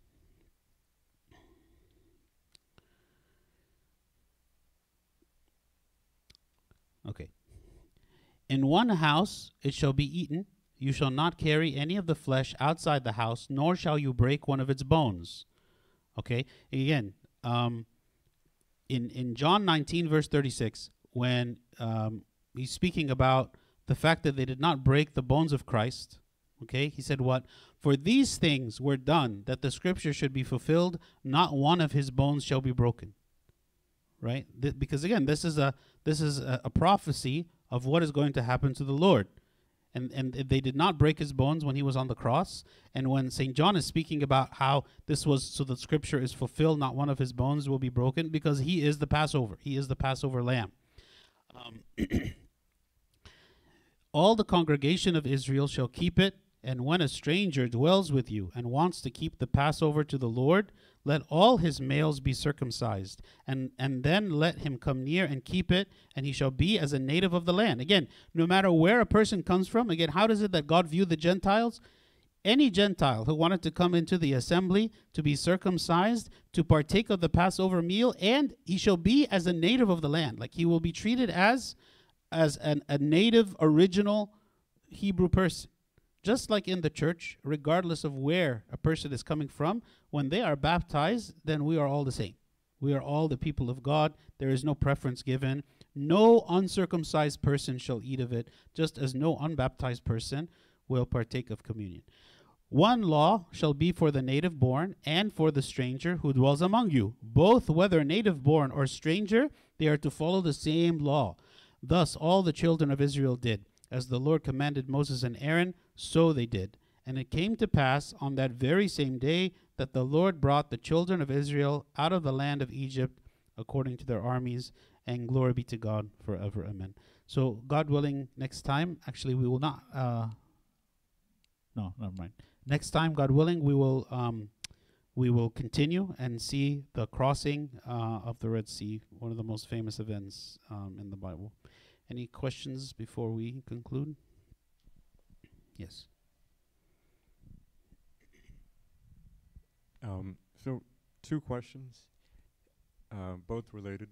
Okay. In one house it shall be eaten. You shall not carry any of the flesh outside the house, nor shall you break one of its bones. Okay. Again, um, in in John 19 verse 36, when um, he's speaking about the fact that they did not break the bones of Christ. Okay, he said, What? For these things were done that the scripture should be fulfilled, not one of his bones shall be broken. Right? Th- because again, this is a this is a, a prophecy of what is going to happen to the Lord. And and they did not break his bones when he was on the cross. And when St. John is speaking about how this was so the scripture is fulfilled, not one of his bones will be broken, because he is the Passover. He is the Passover lamb. Um, All the congregation of Israel shall keep it, and when a stranger dwells with you and wants to keep the Passover to the Lord, let all his males be circumcised, and, and then let him come near and keep it, and he shall be as a native of the land. Again, no matter where a person comes from, again, how does it that God view the Gentiles? Any Gentile who wanted to come into the assembly to be circumcised, to partake of the Passover meal, and he shall be as a native of the land. Like he will be treated as as an, a native original Hebrew person. Just like in the church, regardless of where a person is coming from, when they are baptized, then we are all the same. We are all the people of God. There is no preference given. No uncircumcised person shall eat of it, just as no unbaptized person will partake of communion. One law shall be for the native born and for the stranger who dwells among you. Both, whether native born or stranger, they are to follow the same law. Thus all the children of Israel did. As the Lord commanded Moses and Aaron, so they did. And it came to pass on that very same day that the Lord brought the children of Israel out of the land of Egypt according to their armies, and glory be to God forever. Amen. So, God willing, next time, actually, we will not. Uh, no, never mind. Next time, God willing, we will um, we will continue and see the crossing uh, of the Red Sea, one of the most famous events um, in the Bible. Any questions before we conclude? Yes. Um, so, two questions, uh, both related.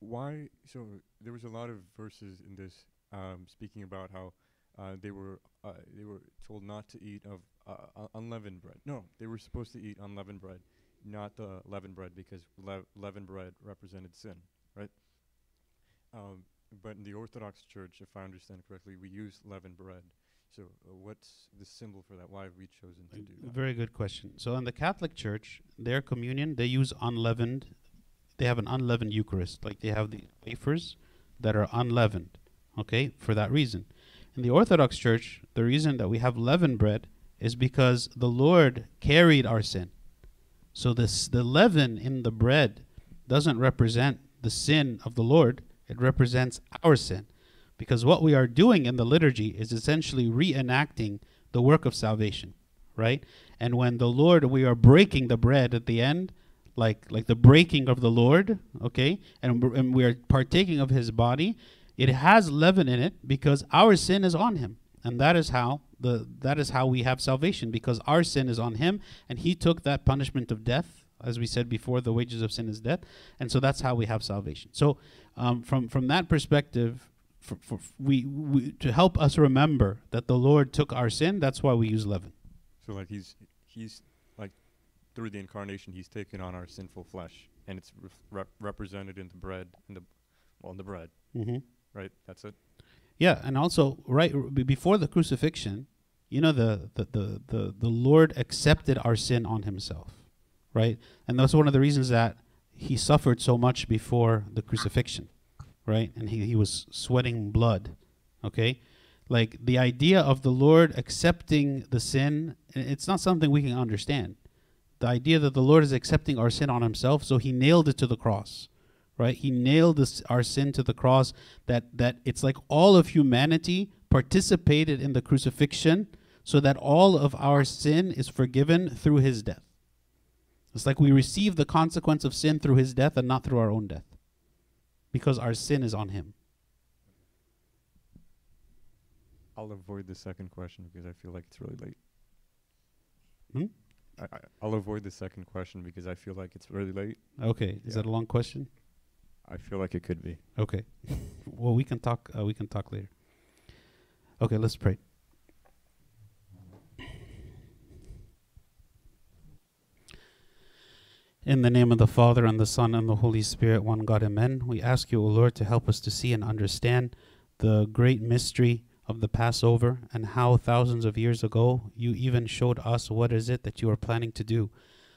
Why? So, there was a lot of verses in this um, speaking about how uh, they were uh, they were told not to eat of uh, unleavened bread. No, they were supposed to eat unleavened bread, not the leavened bread, because le- leavened bread represented sin, right? Um, but in the Orthodox Church, if I understand correctly, we use leavened bread. So, uh, what's the symbol for that? Why have we chosen to do that? Very good question. So, in the Catholic Church, their communion they use unleavened. They have an unleavened Eucharist, like they have the wafers that are unleavened. Okay, for that reason. In the Orthodox Church, the reason that we have leavened bread is because the Lord carried our sin. So this the leaven in the bread doesn't represent the sin of the Lord, it represents our sin. Because what we are doing in the liturgy is essentially reenacting the work of salvation, right? And when the Lord, we are breaking the bread at the end, like like the breaking of the Lord, okay, and, and we are partaking of His body. It has leaven in it because our sin is on Him, and that is how the that is how we have salvation because our sin is on Him, and He took that punishment of death, as we said before. The wages of sin is death, and so that's how we have salvation. So, um, from from that perspective, for, for we, we to help us remember that the Lord took our sin. That's why we use leaven. So like he's he's like through the incarnation, he's taken on our sinful flesh, and it's rep- represented in the bread, in the well, in the bread. Mm-hmm. Right. That's it. Yeah, and also right before the crucifixion, you know the, the the the the Lord accepted our sin on Himself, right? And that's one of the reasons that He suffered so much before the crucifixion right? And he, he was sweating blood, okay? Like the idea of the Lord accepting the sin, it's not something we can understand. The idea that the Lord is accepting our sin on himself, so he nailed it to the cross, right? He nailed this, our sin to the cross, that, that it's like all of humanity participated in the crucifixion so that all of our sin is forgiven through his death. It's like we receive the consequence of sin through his death and not through our own death because our sin is on him. I'll avoid the second question because I feel like it's really late. Hmm? I, I, I'll avoid the second question because I feel like it's really late. Okay, is Yeah. that a long question? I feel like it could be. Okay. well, we can talk. Uh, we can talk later. Okay, let's pray. In the name of the Father and the Son and the Holy Spirit, one God, Amen. We ask you, O Lord, to help us to see and understand the great mystery of the Passover and how thousands of years ago you even showed us what is it that you are planning to do.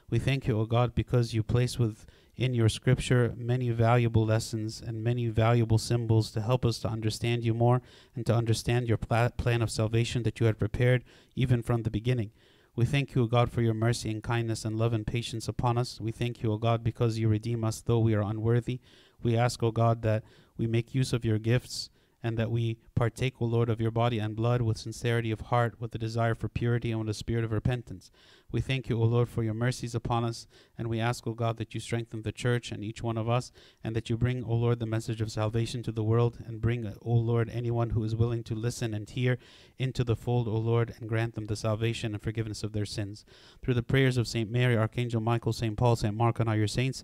We thank you, O God, because you place within your scripture many valuable lessons and many valuable symbols to help us to understand you more and to understand your pla- plan of salvation that you had prepared even from the beginning. We thank you, O God, for your mercy and kindness and love and patience upon us. We thank you, O God, because you redeem us though we are unworthy. We ask, O God, that we make use of your gifts and that we partake, O Lord, of your body and blood with sincerity of heart, with a desire for purity, and with a spirit of repentance. We thank you, O Lord, for your mercies upon us, and we ask, O God, that you strengthen the church and each one of us, and that you bring, O Lord, the message of salvation to the world, and bring, O Lord, anyone who is willing to listen and hear into the fold, O Lord, and grant them the salvation and forgiveness of their sins. Through the prayers of Saint Mary, Archangel Michael, Saint Paul, Saint Mark, and all your saints,